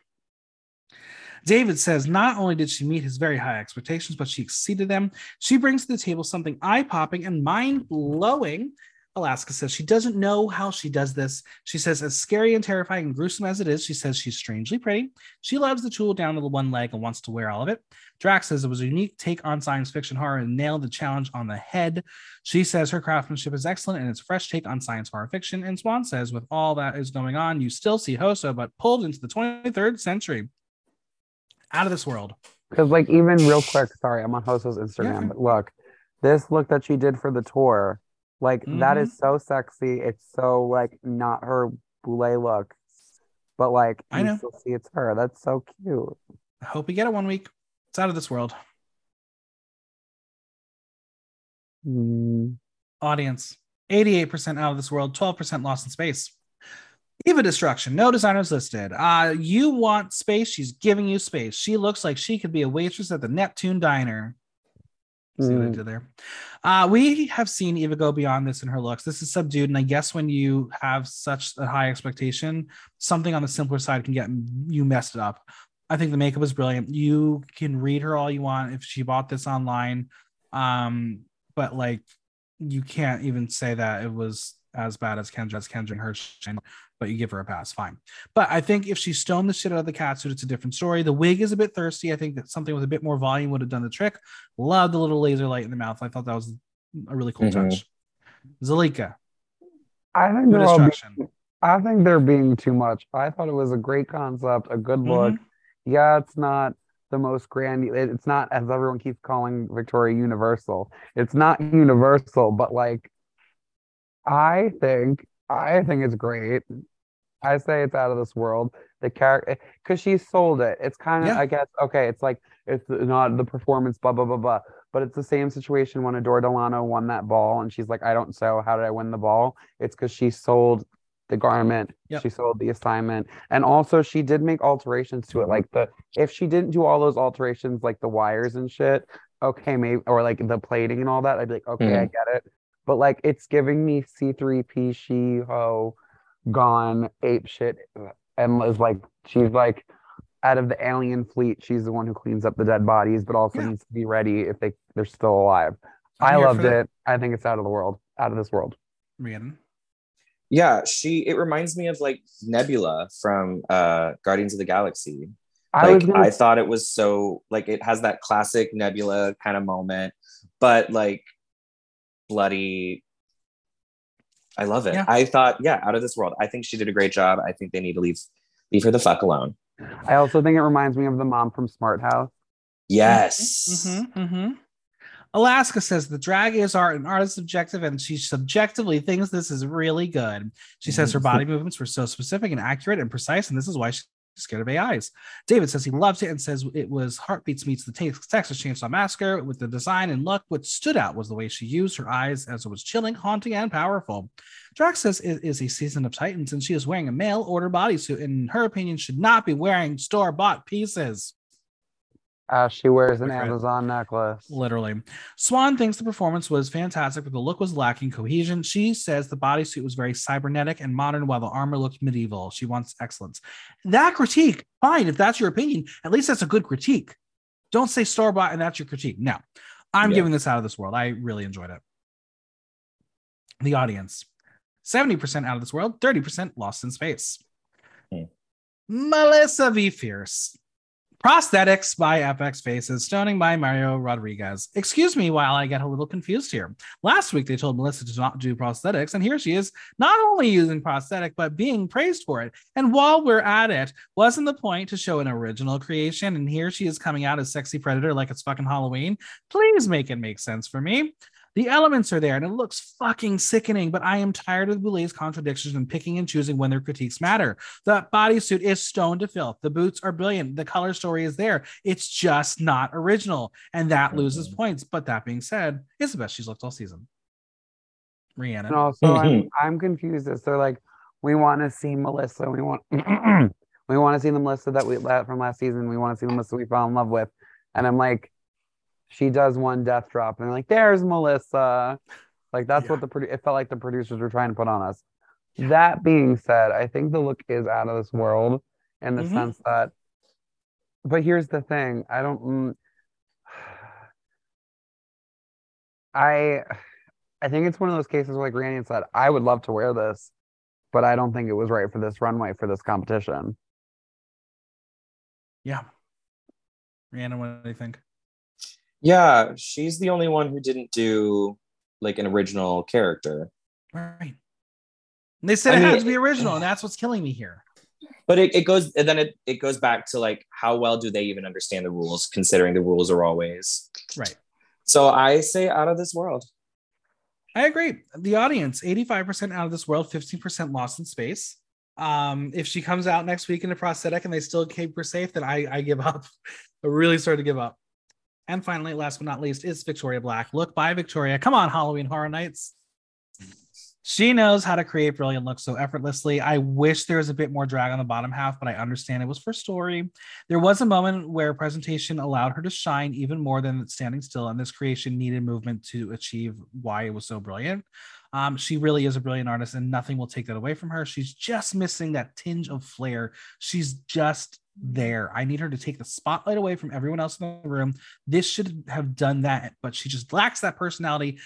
David says not only did she meet his very high expectations, but she exceeded them. She brings to the table something eye popping and mind blowing. Alaska says she doesn't know how she does this. She says, as scary and terrifying and gruesome as it is, she says she's strangely pretty. She loves the tool down to the one leg and wants to wear all of it. Drax says it was a unique take on science fiction horror and nailed the challenge on the head. She says her craftsmanship is excellent and it's a fresh take on science horror fiction. And Swan says, with all that is going on, you still see Hoso, but pulled into the 23rd century. Out of this world. Because, like, even real quick, sorry, I'm on Hoso's Instagram, Yeah. but look, this look that she did for the tour, like, that Mhm. is so sexy. It's so, like, not her boule look, but, like, I you know. still see it's her. That's so cute. I hope we get it one week. It's out of this world. Mm, Audience 88% out of this world, 12% lost in space. Eva Destruction, no designers listed. Uh, you want space, she's giving you space. She looks like she could be a waitress at the Neptune Diner. See what I Mm. did there? Uh, we have seen Eva go beyond this in her looks. This is subdued, and I guess when you have such a high expectation, something on the simpler side can get you messed up. I think the makeup is brilliant. You can read her all you want if she bought this online, um, but like you can't even say that it was as bad as Kendra as Kendra and her shine, but you give her a pass, fine. But I think if she stoned the shit out of the catsuit, it's a different story. The wig is a bit thirsty. I think that something with a bit more volume would have done the trick. Love the little laser light in the mouth. I thought that was a really cool Mhm. touch. Zalika, I think Eva they're all being, I think they're being too much. I thought it was a great concept, a good look. Mhm. Yeah, it's not the most grand. It's not as everyone keeps calling Victoria Universal. It's not universal, but like, I think I think it's great. I say it's out of this world. The character, eh, because she sold it. It's kind of, Yeah. I guess, okay. It's like it's not the performance, blah blah blah blah. But it's the same situation when Adore Delano won that ball, and she's like, I don't so. How did I win the ball? It's because she sold the garment. Yep. She sold the assignment, and also she did make alterations to it. Like the if she didn't do all those alterations, like the wires and shit, okay, maybe or like the plating and all that, I'd be like, okay, I mm-hmm. get it. But like it's giving me C3P She Ho gone ape shit and is like she's like out of the alien fleet, she's the one who cleans up the dead bodies, but also Yeah. needs to be ready if they they're still alive. I'm I here for loved that. it. I think it's out of the world, out of this world. Rhiannon. Yeah, she. It reminds me of like Nebula from uh, Guardians of the Galaxy. I was Like gonna I thought it was so like it has that classic Nebula kind of moment, but like bloody. I love it. Yeah. I thought, yeah, out of this world. I think she did a great job. I think they need to leave leave her the fuck alone. I also think it reminds me of the mom from Smart House. Yes. Mm-hmm, mm-hmm. Alaska says the drag is art and art is subjective, and she subjectively thinks this is really good. She says her body movements were so specific and accurate and precise, and this is why she's scared of AIs. David says he loves it and says it was Heartbeats meets the Texas Chainsaw Massacre with the design and look. What stood out was the way she used her eyes as it was chilling, haunting, and powerful. Drax says it is a season of Titans and she is wearing a mail order bodysuit and in her opinion should not be wearing store bought pieces. As she wears an Amazon necklace. Literally. Swan thinks the performance was fantastic, but the look was lacking cohesion. She says the bodysuit was very cybernetic and modern, while the armor looked medieval. She wants excellence. That critique, fine, if that's your opinion, at least that's a good critique. Don't say store bought and that's your critique. No, I'm yeah. giving this out of this world. I really enjoyed it. The audience 70% out of this world, 30% lost in space. Hmm. Melissa BeFierce. Prosthetics by FX Faces, stoning by Mario Rodriguez. Excuse me while I get a little confused here. Last week they told Melissa to not do prosthetics, and here she is not only using prosthetic, but being praised for it. And while we're at it, wasn't the point to show an original creation? And here she is coming out as sexy predator like it's fucking Halloween. Please make it make sense for me. The elements are there and it looks fucking sickening, but I am tired of the Boulet's contradictions and picking and choosing when their critiques matter. The bodysuit is stone to filth. The boots are brilliant. The color story is there. It's just not original. And that mm-hmm. loses points. But that being said, it's the best she's looked all season. Rhiannon. And also, I'm, I'm confused as they're like, we want to see Melissa. We want. we want to see the Melissa that we let from last season. We want to see the Melissa we fell in love with. And I'm like, she does one death drop and they're like there's melissa like that's yeah. what the produ- it felt like the producers were trying to put on us yeah. that being said i think the look is out of this world in the mm-hmm. sense that but here's the thing i don't mm, i i think it's one of those cases where like randy said i would love to wear this but i don't think it was right for this runway for this competition yeah Rhiannon, what do you think? Yeah, she's the only one who didn't do like an original character. Right. And they said I it mean, had to be original, and that's what's killing me here. But it, it goes and then it, it goes back to like how well do they even understand the rules, considering the rules are always right. So I say out of this world. I agree. The audience, 85% out of this world, 15% lost in space. Um, if she comes out next week in a prosthetic and they still keep her safe, then I, I give up. I really start to give up. And finally, last but not least, is Victoria Black. Look by Victoria. Come on, Halloween Horror Nights. She knows how to create brilliant looks so effortlessly. I wish there was a bit more drag on the bottom half, but I understand it was for story. There was a moment where presentation allowed her to shine even more than standing still, and this creation needed movement to achieve why it was so brilliant. Um, she really is a brilliant artist, and nothing will take that away from her. She's just missing that tinge of flair. She's just there. I need her to take the spotlight away from everyone else in the room. This should have done that, but she just lacks that personality,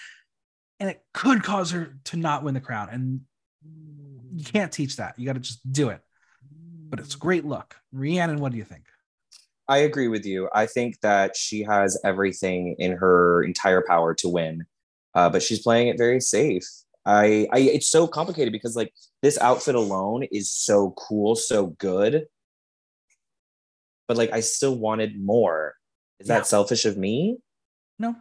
and it could cause her to not win the crown. And you can't teach that. You got to just do it. But it's a great look. Rhiannon, what do you think? I agree with you. I think that she has everything in her entire power to win, uh, but she's playing it very safe. I, I, it's so complicated because like this outfit alone is so cool, so good but like I still wanted more. Is yeah. that selfish of me? No.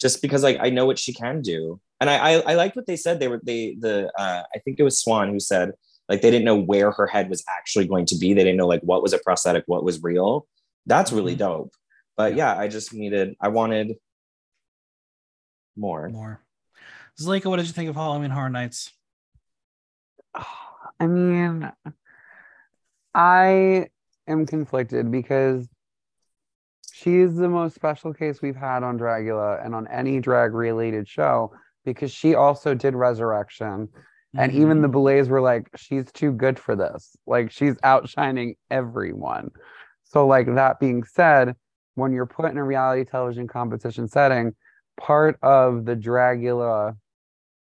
Just because like I know what she can do. And I I, I liked what they said. They were they the uh I think it was Swan who said like they didn't know where her head was actually going to be. They didn't know like what was a prosthetic, what was real. That's really mm-hmm. dope. But yeah. yeah, I just needed I wanted more. More. Zalika, what did you think of Halloween Horror Nights? I mean, I am conflicted because she's the most special case we've had on Dragula and on any drag related show because she also did Resurrection. Mm-hmm. And even the Boulets were like, she's too good for this. Like, she's outshining everyone. So, like, that being said, when you're put in a reality television competition setting, part of the Dragula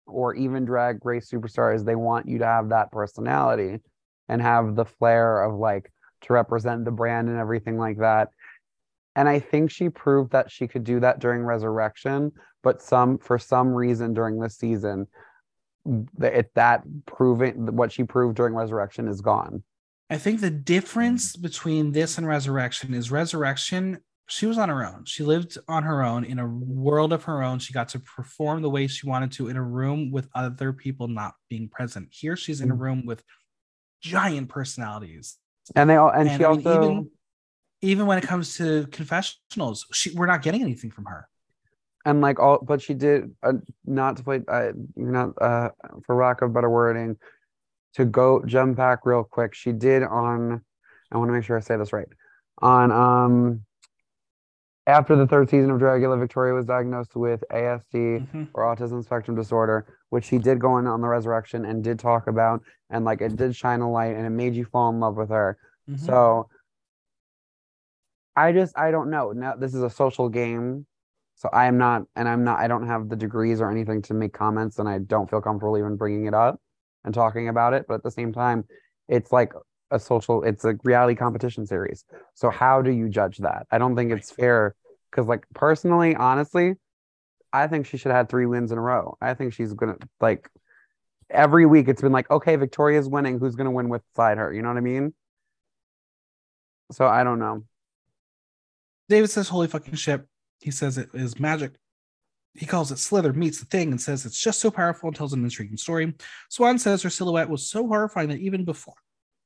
or even drag race superstars, they want you to have that personality and have the flair of like to represent the brand and everything like that. And I think she proved that she could do that during Resurrection, but some for some reason during this season, it that proving what she proved during Resurrection is gone. I think the difference between this and Resurrection is Resurrection, she was on her own. She lived on her own in a world of her own. She got to perform the way she wanted to in a room with other people not being present. Here, she's in a mm. room with giant personalities And they all and, And she I mean, also even- Even when it comes to confessionals, she, we're not getting anything from her. and like all but she did uh, not to play uh, not uh for lack of better wording to go jump back real quick she did on i want to make sure i say this right on um after the third season of dragula victoria was diagnosed with asd Mhm. or autism spectrum disorder which she did go in on the resurrection and did talk about and like it did shine a light and it made you fall in love with her Mhm. so I just I don't know. Now this is a social game. So I am not and I'm not I don't have the degrees or anything to make comments and I don't feel comfortable even bringing it up and talking about it, but at the same time it's like a social it's a reality competition series. So how do you judge that? I don't think it's fair cuz like personally, honestly, I think she should have had 3 wins in a row. I think she's to like every week it's been like okay, Victoria's winning, who's to win with beside her? You know what I mean? So I don't know. David says, "Holy fucking shit!" He says it is magic. He calls it Slither meets the thing and says it's just so powerful and tells an intriguing story. Swan says her silhouette was so horrifying that even before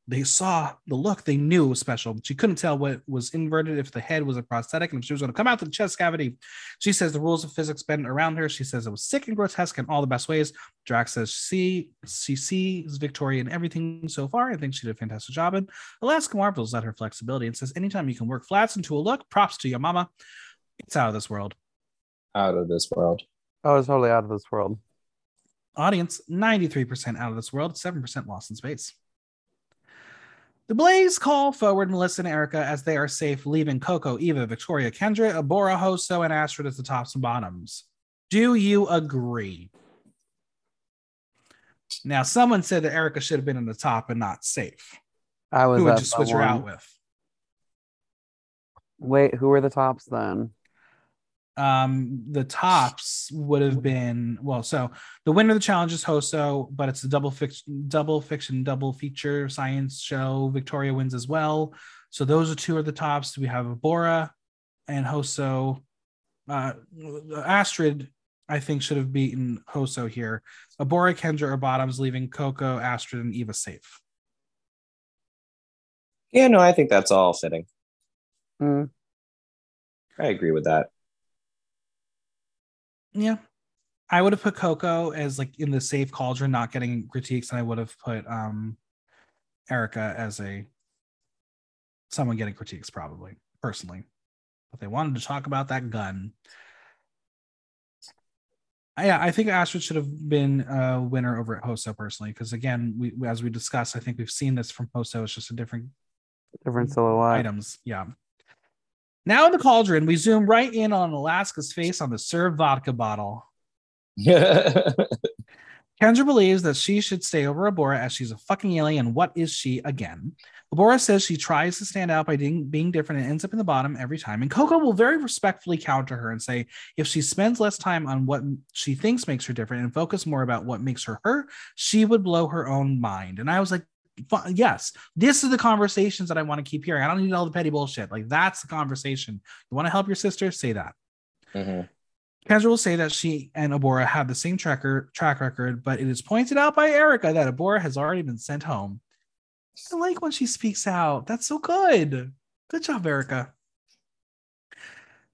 they saw the look, they knew it was special. She couldn't tell what was inverted, if the head was a prosthetic, and if she was going to come out the chest cavity. She says the rules of physics bend around her. She says it was sick and grotesque in all the best ways. Drax says she, she sees Victoria in everything so far. I think she did a fantastic job. And Alaska marvels at her flexibility and says, anytime you can work flats into a look, props to your mama. It's out of this world. Out of this world. Oh, it's totally out of this world. Audience 93% out of this world, 7% lost in space. The Boulets call forward Melissa and Erika as they are safe, leaving Koco, Eva, Victoria, Kendra, Abhora, Hoso, and Astrid as the tops and bottoms. Do you agree? Now, someone said that Erika should have been in the top and not safe. I was Who would you switch her out with? Wait, who were the tops then? Um the tops would have been well so the winner of the challenge is hoso but it's a double fiction double fiction double feature science show. Victoria wins as well. So those are two of the tops. We have bora and hoso. Uh astrid i think should have beaten hoso here. Abhora kendra are bottoms leaving Koco astrid and eva safe. Yeah, no, I think that's all fitting. Mm, I agree with that. Yeah. I would have put Koco as like in the safe cauldron, not getting critiques, and I would have put um Erika as a someone getting critiques, probably personally. But they wanted to talk about that gun. I- Yeah, I think Astrid should have been a winner over at Hoso personally, because again, we as we discussed, I think we've seen this from Hoso. It's just a different different silhouette. items. Yeah. Now in the cauldron, we zoom right in on Alaska's face on the served vodka bottle. Kendra believes that she should stay over Abhora as she's a fucking alien. What is she again? Abhora says she tries to stand out by being, different and ends up in the bottom every time. And Koco will very respectfully counter her and say if she spends less time on what she thinks makes her different and focus more about what makes her her, she would blow her own mind. And I was like, yes, this is the conversations that I want to keep hearing. I don't need all the petty bullshit. Like that's the conversation. You want to help your sister? Say that. Mhm. Kendra will say that she and Abhora have the same tracker track record, but it is pointed out by Erika that Abhora has already been sent home. I like when she speaks out. That's so good. Good job, Erika.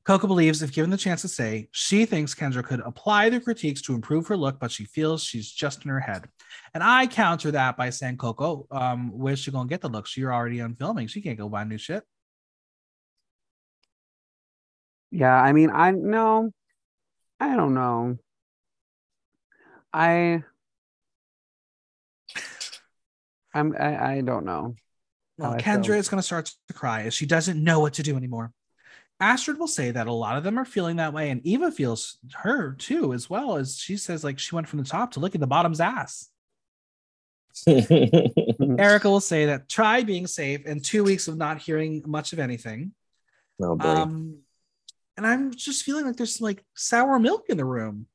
Koco believes, if given the chance to say, she thinks Kendra could apply the critiques to improve her look, but she feels she's just in her head. And I counter that by saying, Koco, um, where's she gonna get the look? She's already on filming. She can't go buy new shit. Yeah, I mean, I no, I don't know. I, I'm, I, I don't know. Well, Kendra is going to start to cry as she doesn't know what to do anymore. Astrid will say that a lot of them are feeling that way, and Eva feels her too, as well as she says, like she went from the top to look at the bottom's ass. Erika will say that try being safe and two weeks of not hearing much of anything. oh boy. Um, and I'm just feeling like there's like sour milk in the room.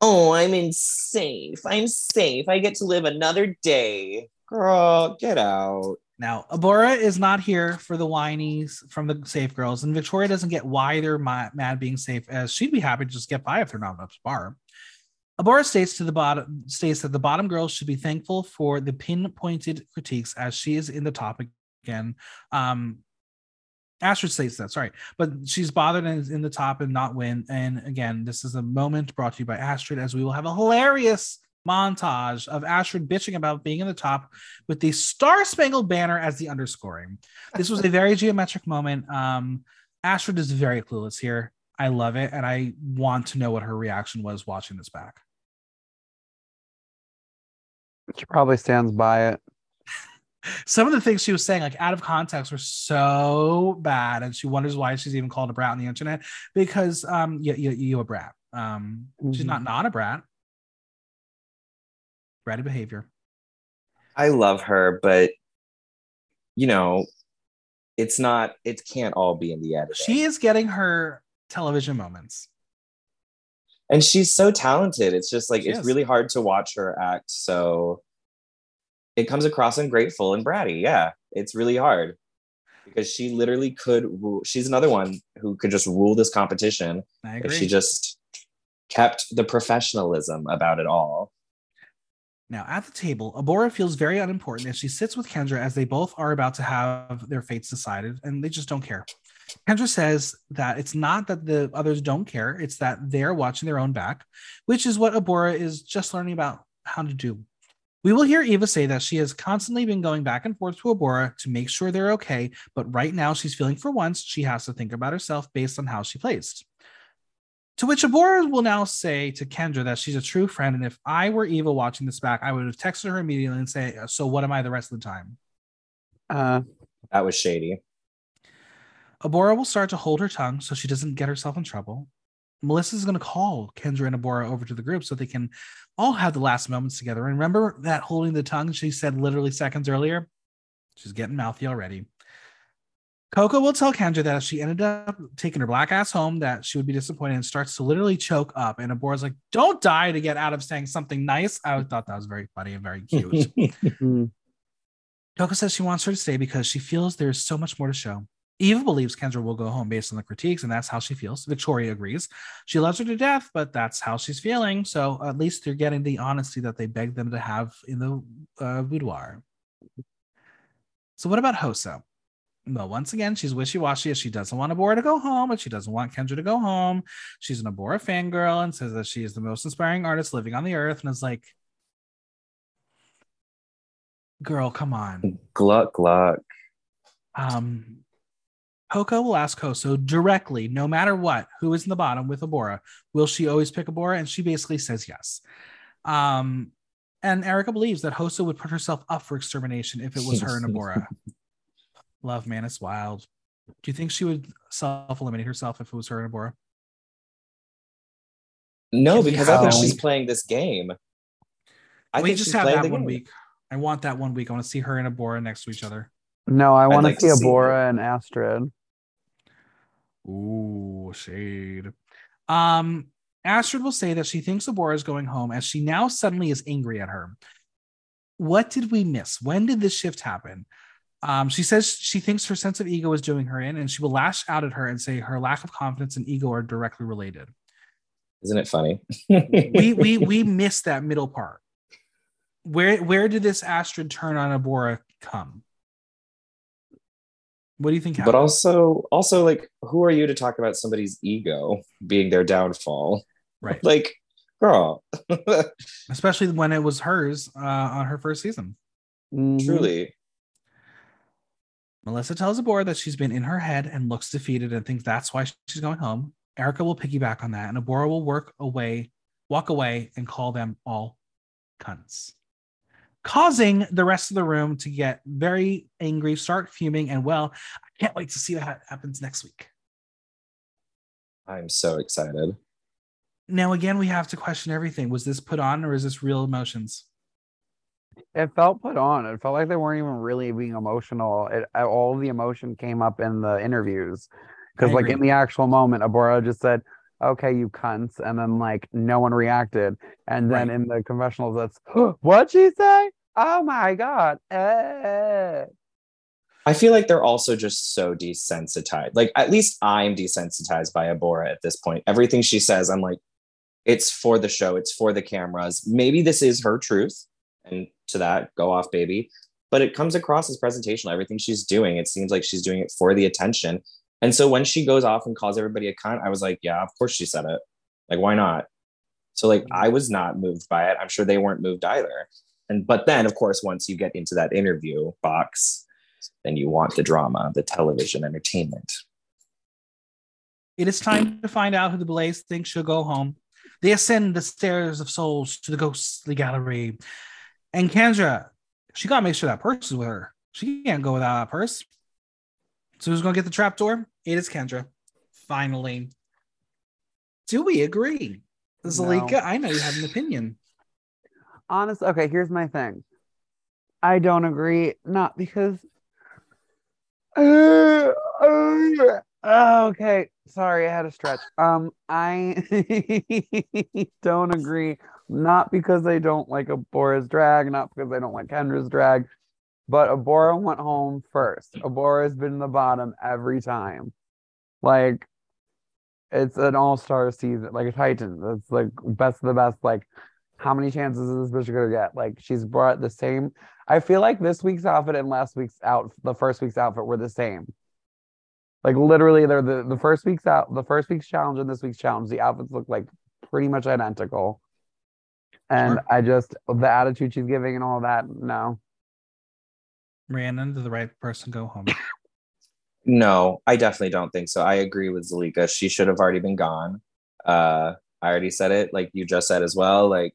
oh, I'm in safe. I'm safe. I get to live another day. Girl, get out. Now, Abhora is not here for the whinies from the safe girls, and Victoria doesn't get why they're ma- mad being safe, as she'd be happy to just get by if they're not up to bar. Abhora states to the bottom states that the bottom girls should be thankful for the pinpointed critiques as she is in the top again. Um, Astrid states that, sorry, but she's bothered and is in the top and not win. And again, this is a moment brought to you by Astrid, as we will have a hilarious montage of Astrid bitching about being in the top with the Star Spangled Banner as the underscoring. This was a very geometric moment. Um, Astrid is very clueless here. I love it, and I want to know what her reaction was watching this back. She probably stands by it. Some of the things she was saying, like out of context, were so bad, and she wonders why she's even called a brat on the internet because um, you you, you a brat. Um, she's Mhm. not not a brat. Bratty behavior. I love her, but you know, it's not. It can't all be in the editing. She is getting her television moments. And she's so talented. It's just like She it's is. really hard to watch her act. So it comes across ungrateful and bratty. Yeah, it's really hard because she literally could. Rule, she's another one who could just rule this competition I if she just kept the professionalism about it all. Now, at the table, Abhora feels very unimportant as she sits with Kendra as they both are about to have their fates decided and they just don't care. Kendra says that it's not that the others don't care, it's that they're watching their own back, which is what Abhora is just learning about how to do. We will hear Eva say that she has constantly been going back and forth to Abhora to make sure they're okay, but right now she's feeling for once she has to think about herself based on how she placed. To which Abhora will now say to Kendra that she's a true friend, and if I were Eva watching this back, I would have texted her immediately and say, "So what am I the rest of the time?" Uh, That was shady. Abhora will start to hold her tongue so she doesn't get herself in trouble. Melissa's going to call Kendra and Abhora over to the group so they can all have the last moments together. And remember that holding the tongue she said literally seconds earlier? She's getting mouthy already. Koco will tell Kendra that if she ended up taking her black ass home, that she would be disappointed and starts to literally choke up. And Abhora's like, "Don't die to get out of saying something nice." I thought that was very funny and very cute. Koco says she wants her to stay because she feels there's so much more to show. Eva believes Kendra will go home based on the critiques, and that's how she feels. Victoria agrees. She loves her to death, but that's how she's feeling. So at least they're getting the honesty that they begged them to have in the uh, boudoir. So what about Hoso? Well, once again, she's wishy-washy as she doesn't want Abhora to go home, but she doesn't want Kendra to go home. She's an Abhora fangirl and says that she is the most inspiring artist living on the earth, and is like, girl, come on. Gluck gluck. Um, Koco will ask Hoso directly, no matter what, who is in the bottom with Abhora. Will she always pick Abhora? And she basically says yes. Um, and Erika believes that Hoso would put herself up for extermination if it was her and Abhora. Love, man, it's wild. Do you think she would self eliminate herself if it was her and Abhora? No, because I think she's playing this game. I we think just she's have playing that the one game. week. I want that one week. I want to see her and Abhora next to each other. no, I want like to to see see Abhora and Astrid. Ooh, shade. Um, Astrid will say that she thinks Abhora is going home as she now suddenly is angry at her. What did we miss? When did this shift happen? Um, she says she thinks her sense of ego is doing her in, and she will lash out at her and say her lack of confidence and ego are directly related. Isn't it funny? We we we missed that middle part. Where where did this Astrid turn on Abhora come? What do you think but also also like who are you to talk about somebody's ego being their downfall? right, Like, girl, especially when it was hers uh, on her first season. Mhm. truly. Melissa tells Abhora that she's been in her head and looks defeated and thinks that's why she's going home. Erika will piggyback on that, and Abhora will work away, walk away, and call them all cunts, causing the rest of the room to get very angry, start fuming, and well, I can't wait to see what happens next week. I'm so excited. Now, again, we have to question everything. Was this put on, or is this real emotions? It felt put on. It felt like they weren't even really being emotional. It, uh, all of the emotion came up in the interviews. Because, like, in the actual moment, Abhora just said, okay, you cunts. And then, like, no one reacted. And then Right. in the confessionals, that's, what'd she say? Oh my God. Eh. I feel like they're also just so desensitized. Like, at least I'm desensitized by Abhora at this point. Everything she says, I'm like, It's for the show, it's for the cameras. Maybe this is her truth. And to that, go off, baby. But it comes across as presentational. Everything she's doing, it seems like she's doing it for the attention. And so when she goes off and calls everybody a cunt, I was like, yeah, of course she said it. Like, why not? So like I was not moved by it. I'm sure they weren't moved either. And but then of course, once you get into that interview box, then you want the drama, the television entertainment. It is time to find out who the Blaze thinks should go home. They ascend the stairs of souls to the ghostly gallery. And Kendra, she gotta make sure that purse is with her. She can't go without that purse. So who's gonna get the trap door? It is Kendra. Finally. Do we agree? Zalika, No. I know you have an opinion. Honest, okay, here's my thing. I don't agree, not because. Uh, uh, okay, sorry, I had a stretch. Um, I don't agree, not because I don't like Abhora's drag, not because I don't like Kendra's drag, but Abhora went home first. Abhora's been in the bottom every time. Like, it's an all-star season, like a Titan. It's like best of the best. Like, how many chances is this bitch gonna get? Like, she's brought the same. I feel like this week's outfit and last week's out, the first week's outfit were the same. Like literally, they're the the first week's out, the first week's challenge and this week's challenge. The outfits look like pretty much identical. And Sure. I just the attitude she's giving and all that. No, Rhiannon, into the right person go home? No, I definitely don't think so. I agree with Zalika. She should have already been gone. Uh, I already said it, like you just said as well. Like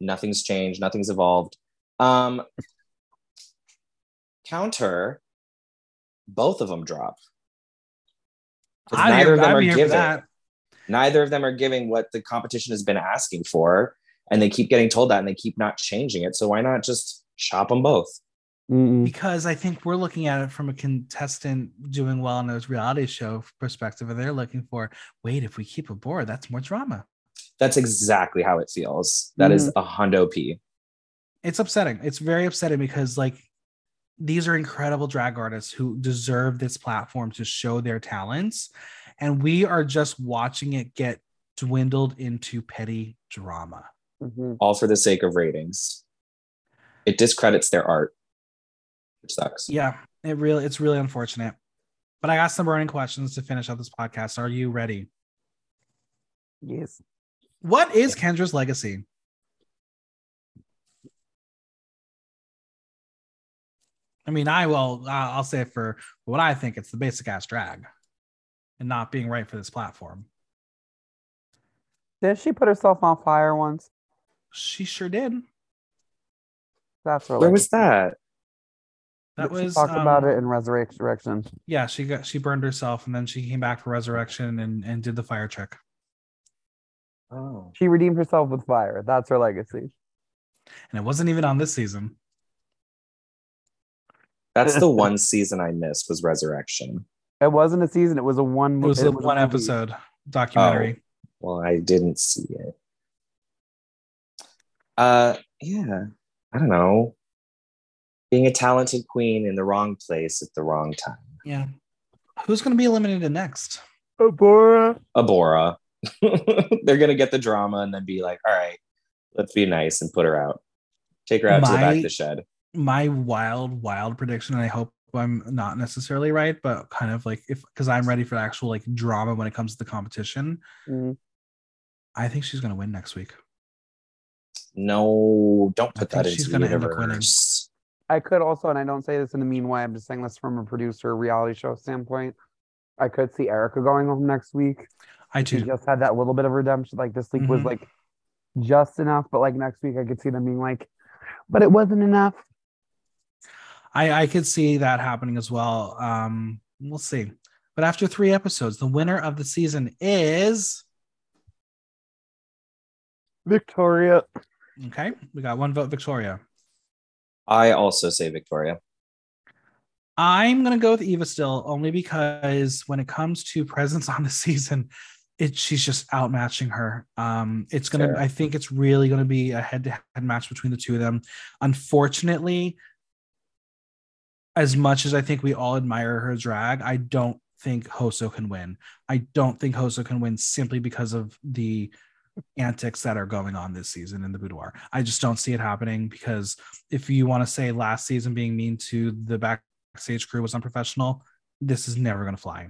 nothing's changed, nothing's evolved. Um, counter, both of them drop. neither of them are giving. Neither of them are giving what the competition has been asking for, and they keep getting told that, and they keep not changing it. So why not just shop them both? Mm-mm. because I think we're looking at it from a contestant doing well in a reality show perspective, and they're looking for, wait, if we keep Abhora, that's more drama. That's exactly how it feels. That is a hundo p. It's upsetting. It's very upsetting because like these are incredible drag artists who deserve this platform to show their talents, and we are just watching it get dwindled into petty drama. Mhm. all for the sake of ratings. It discredits their art, which sucks. Yeah, it really it's really unfortunate. But I got some burning questions to finish out this podcast. Are you ready? Yes. What is Kendra's legacy? I mean, I will. I'll I'll say for what I think, it's the basic ass drag, and not being right for this platform. Did she put herself on fire once? She sure did. That's her Where was that? That she was talked about um, it in Resurrection. Yeah, she got she burned herself, and then she came back for resurrection and and did the fire trick. Oh, She redeemed herself with fire. That's her legacy. And it wasn't even on this season. that's the one season I missed was Resurrection. It wasn't a season. It was a one. It was a one movie. episode documentary. Well, I didn't see it. Uh, yeah, I don't know. Being a talented queen in the wrong place at the wrong time. Yeah. Who's going to be eliminated next? Abhora. Abhora. They're gonna get the drama and then be like, all right, let's be nice and put her out. Take her out to the back My- of the shed. my wild, wild prediction, and I hope I'm not necessarily right, but kind of like if because I'm ready for actual like drama when it comes to the competition. Mm. I think she's gonna win next week. No, don't I put that think she's into the gonna end up winning. universe. I could also, and I don't say this in a mean way. I'm just saying this from a producer reality show standpoint. I could see Erika going home next week. I She too. just had that little bit of redemption. Like this week was Mhm. like just enough, but like next week I could see them being like, but it wasn't enough. I I could see that happening as well. Um, we'll see. But after three episodes, the winner of the season is Victoria. okay. We got one vote, Victoria. I also say Victoria. I'm gonna go with Eva still, only because when it comes to presence on the season, it she's just outmatching her. Um, it's gonna. I think it's really gonna be a head-to-head match between the two of them. Unfortunately, as much as I think we all admire her drag, I don't think Hoso can win. I don't think Hoso can win simply because of the antics that are going on this season in the boudoir. I just don't see it happening because if you want to say last season being mean to the backstage crew was unprofessional, this is never going to fly.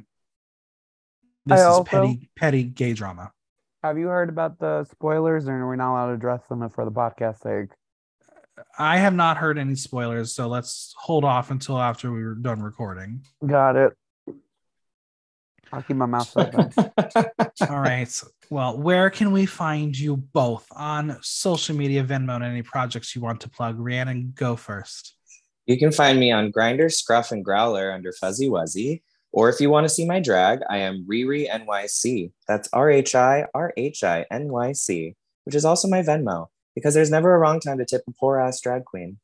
This I is also- petty, petty gay drama. Have you heard about the spoilers, or are we not allowed to address them for the podcast sake? I have not heard any spoilers, so let's hold off until after we were done recording. Got it. I'll keep my mouth shut. then. All right. Well, where can we find you both on social media, Venmo, and any projects you want to plug? Rhiannon, go first. You can find me on Grindr, Scruff, and Growlr under Fuzzy Wuzzy. Or if you want to see my drag, I am Riri NYC. That's R H I R H I N Y C, which is also my Venmo because there's never a wrong time to tip a poor ass drag queen.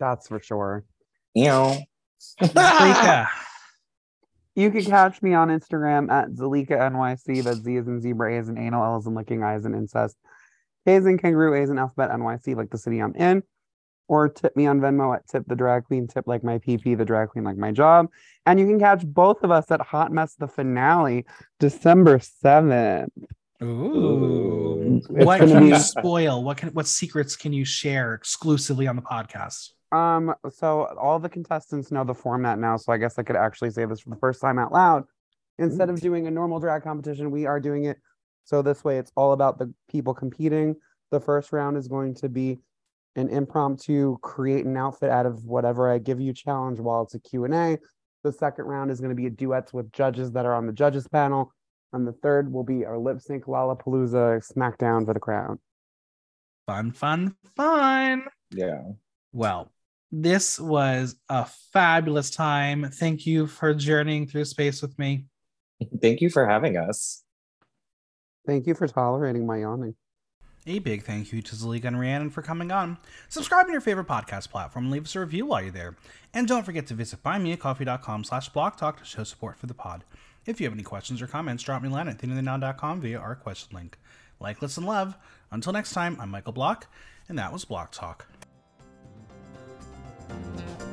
That's for sure. Ew. Zalika. You can catch me on Instagram at Zalika NYC. That's Z as in zebra, A as in anal, L as in licking, I as in incest, K as in kangaroo, A as in alphabet, NYC, like the city I'm in. Or tip me on Venmo at tip the drag queen, tip like my PP, the drag queen like my job. And you can catch both of us at Hot Mess the finale, December 7th. Ooh. It's What can you spoil? What can what secrets can you share exclusively on the podcast? Um, so all the contestants know the format now, so I guess I could actually say this for the first time out loud. Instead of doing a normal drag competition, we are doing it so this way it's all about the people competing. The first round is going to be an impromptu create an outfit out of whatever I give you challenge while it's a Q&A. The second round is going to be a duets with judges that are on the judges panel. And the third will be our lip sync Lollapalooza smackdown for the crown. Fun, fun, fun. Yeah. Well, this was a fabulous time. Thank you for journeying through space with me. Thank you for having us. Thank you for tolerating my yawning. A big thank you to Zalika and Rhiannon for coming on. Subscribe on your favorite podcast platform and leave us a review while you're there. And don't forget to visit buymeacoffee.com slash blocktalk to show support for the pod. If you have any questions or comments, drop me a line at thinnerthanow.com via our question link. Like, listen, love. Until next time, I'm Michael Block, and that was Block Talk. Thank you.